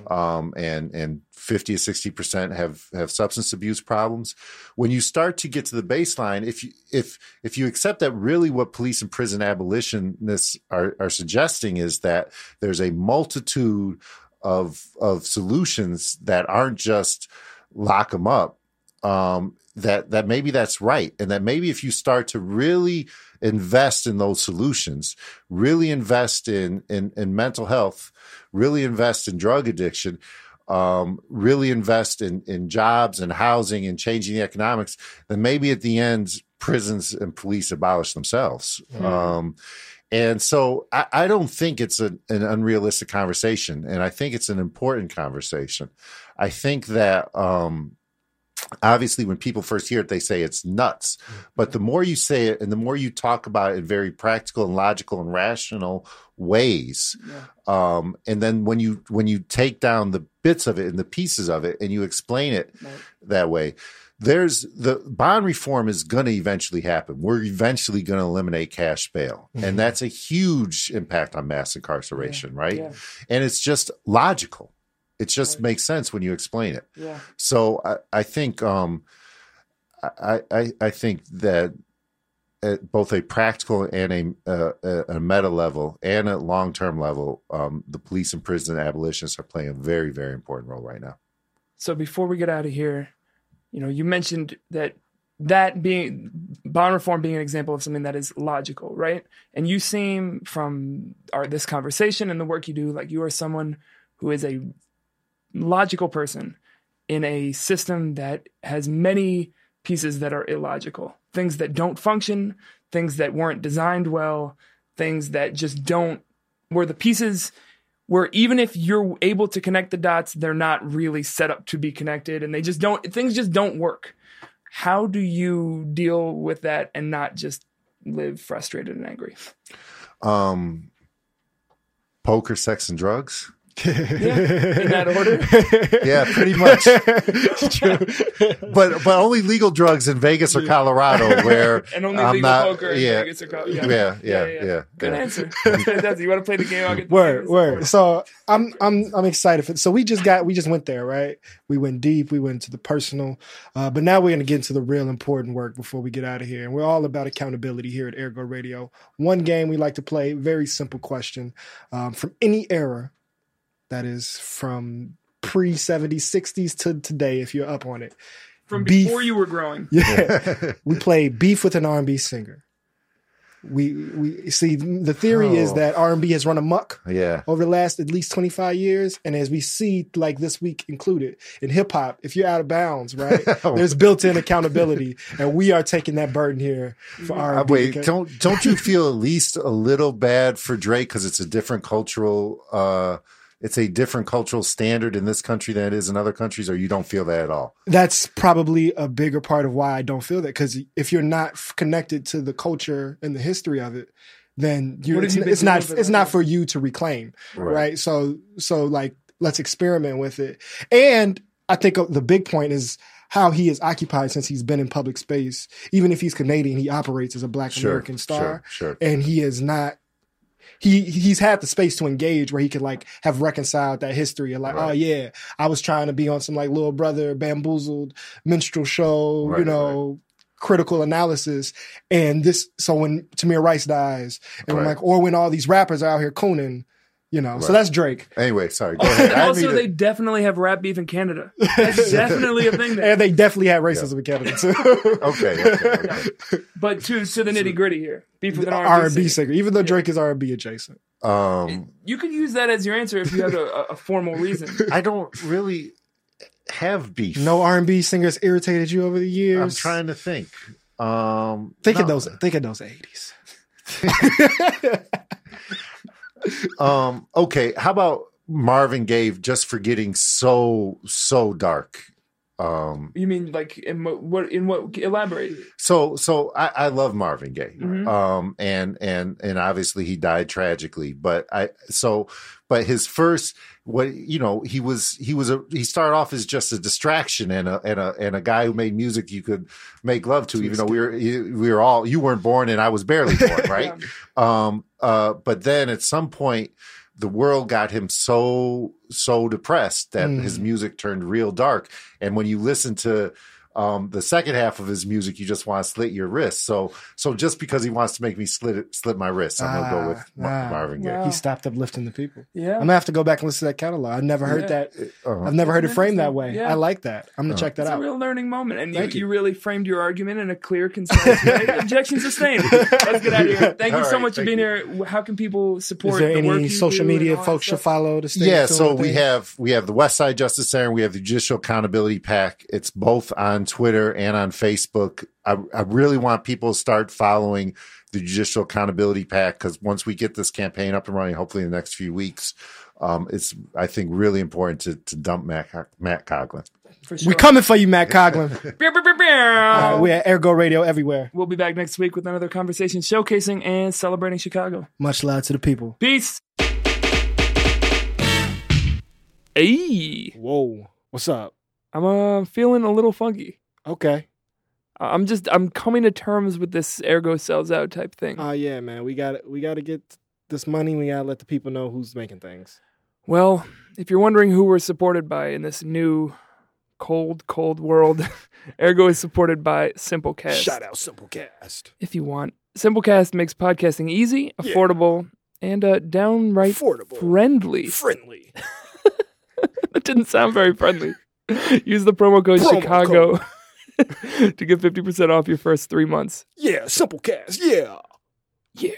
Um, and and fifty to sixty percent have have substance abuse problems. When you start to get to the baseline, if you if if you accept that really what police and prison abolitionists are are suggesting is that there's a multitude of of solutions that aren't just lock them up, um, that that maybe that's right, and that maybe if you start to really invest in those solutions, really invest in in, in mental health, really invest in drug addiction, um, really invest in in jobs and housing and changing the economics, then maybe at the end prisons and police abolish themselves. Um, and so I, I don't think it's a, an unrealistic conversation, and I think it's an important conversation. I think that um, obviously when people first hear it, they say it's nuts. But the more you say it, and the more you talk about it in very practical and logical and rational ways, um, and then when you when you take down the bits of it and the pieces of it, and you explain it Right. that way. There's the bond reform is going to eventually happen. We're eventually going to eliminate cash bail. And that's a huge impact on mass incarceration, right? Yeah. And it's just logical. It just makes sense when you explain it. Yeah. So I, I think um, I, I I think that at both a practical and a uh, a- a meta level and a long term level, um, the police and prison abolitionists are playing a very very important role right now. So before we get out of here, you know, you mentioned that that being bond reform being an example of something that is logical, right? And you seem from our this conversation and the work you do, like you are someone who is a logical person. in a system that has many pieces that are illogical, things that don't function, things that weren't designed well, things that just don't, where the pieces, where even if you're able to connect the dots, they're not really set up to be connected and they just don't, things just don't work. How do you deal with that and not just live frustrated and angry? Um, poker, sex, and drugs. Yeah, [laughs] in that order. [laughs] Yeah, pretty much. [laughs] but but only legal drugs in Vegas or Colorado, where And only I'm legal not. poker in yeah, Vegas or Col- yeah, yeah. yeah, yeah, yeah, Good yeah. answer. That's fantastic. You want to play the game? I'll get the Word, game. word. So I'm I'm I'm excited for. So we just got we just went there, right? We went deep. We went to the personal, uh, but now we're gonna get into the real important work before we get out of here. And we're all about accountability here at Ergo Radio. One game we like to play. Very simple question um, from any era. That is from pre 70s, 60s to today. If you're up on it, From Beef. before you were growing. yeah. [laughs] we play beef with an R&B singer. We we see the theory is Oh. that R&B has run amok Yeah. over the last at least 25 years. And as we see, like this week included in hip hop, if you're out of bounds, right, [laughs] there's built in accountability. And we are taking that burden here for Uh, R&B. wait, because- don't don't you feel at least a little bad for Drake because it's a different cultural, uh, it's a different cultural standard in this country than it is in other countries, or you don't feel that at all? that's probably a bigger part of why I don't feel that. Because if you're not f- connected to the culture and the history of it, then you it's, you it's not for it's not for you to reclaim, Right. right. So so like let's experiment with it. And I think uh, the big point is how he is occupied since he's been in public space. Even if he's Canadian, he operates as a Black Sure, American star, sure, sure. and he is not. He he's had the space to engage where he could like have reconciled that history and like, oh, Right. oh yeah, I was trying to be on some like little brother bamboozled minstrel show, you Right, know, critical analysis. And this, so when Tamir Rice dies, and I'm Right. like, or when all these rappers are out here cooning, you know, so that's Drake. Anyway, sorry. Go ahead. [laughs] I also, mean to- they definitely have rap beef in Canada. [laughs] That's definitely a thing. There. And they definitely had racism in Canada too. [laughs] okay, okay, okay. But to to the nitty gritty here, beef with an R R&B and singer. singer, even though Drake is R and B adjacent. Um, You could use that as your answer if you had a, a- a formal reason. I don't really have beef. No R and B singers irritated you over the years. I'm trying to think. Um, think of those. Think of those eighties. Um, okay, how about Marvin Gaye just for getting so so dark? Um, You mean like in what, what in what elaborate? so so I, I love Marvin Gaye, Mhm. um, and and and obviously he died tragically. But I so but his first what you know he was he was a he started off as just a distraction and a and a and a guy who made music you could make love to, even though we were you- we were all you weren't born and I was barely born, [laughs] right? Um, uh, but then at some point, the world got him so so depressed that Mm. his music turned real dark. And when you listen to um, the second half of his music, you just want to slit your wrist. So so just because he wants to make me slit it, slit my wrist, I'm gonna go with Ah, Marvin Gaye. wow. He stopped uplifting the people. Yeah. I'm gonna have to go back and listen to that catalog. I've never heard Yeah. that. Uh-huh. I've never heard it framed that way. Yeah. I like that. I'm gonna Oh. check that It's out. a real learning moment, and you, you. you. really framed your argument in a clear, concise [laughs] way. Objection sustained. Let's get out of here. [laughs] Thank you so right, much for being you. here. How can people Is support there the any you social media folks should follow to stay Yeah, so we have we have the West Side Justice Center, we have the Judicial Accountability PAC. It's both on Twitter and on Facebook. I, I really want people to start following the Judicial Accountability PAC because once we get this campaign up and running, hopefully in the next few weeks, um, it's I think really important to to dump Matt Matt Coghlan. For sure. We coming for you, Matt [laughs] beow. uh, we're at Ergo Radio everywhere. We'll be back next week with another conversation showcasing and celebrating Chicago. Much love to the people. Peace. Hey, Whoa, what's up? I'm uh, feeling a little funky. Okay. I'm just I'm coming to terms with this ergo sells out type thing. Oh yeah, man. We got we got to get this money. We gotta let the people know who's making things. Well, if you're wondering who we're supported by in this new cold, cold world, [laughs] Ergo is supported by Simplecast. Shout out Simplecast. If you want, Simplecast makes podcasting easy, Yeah. affordable, and uh, downright Affordable. friendly. Friendly. [laughs] that didn't sound very friendly. [laughs] Use the promo code Promo Chicago [laughs] to get 50% off your first three months. Yeah, Simplecast. Yeah. Yeah.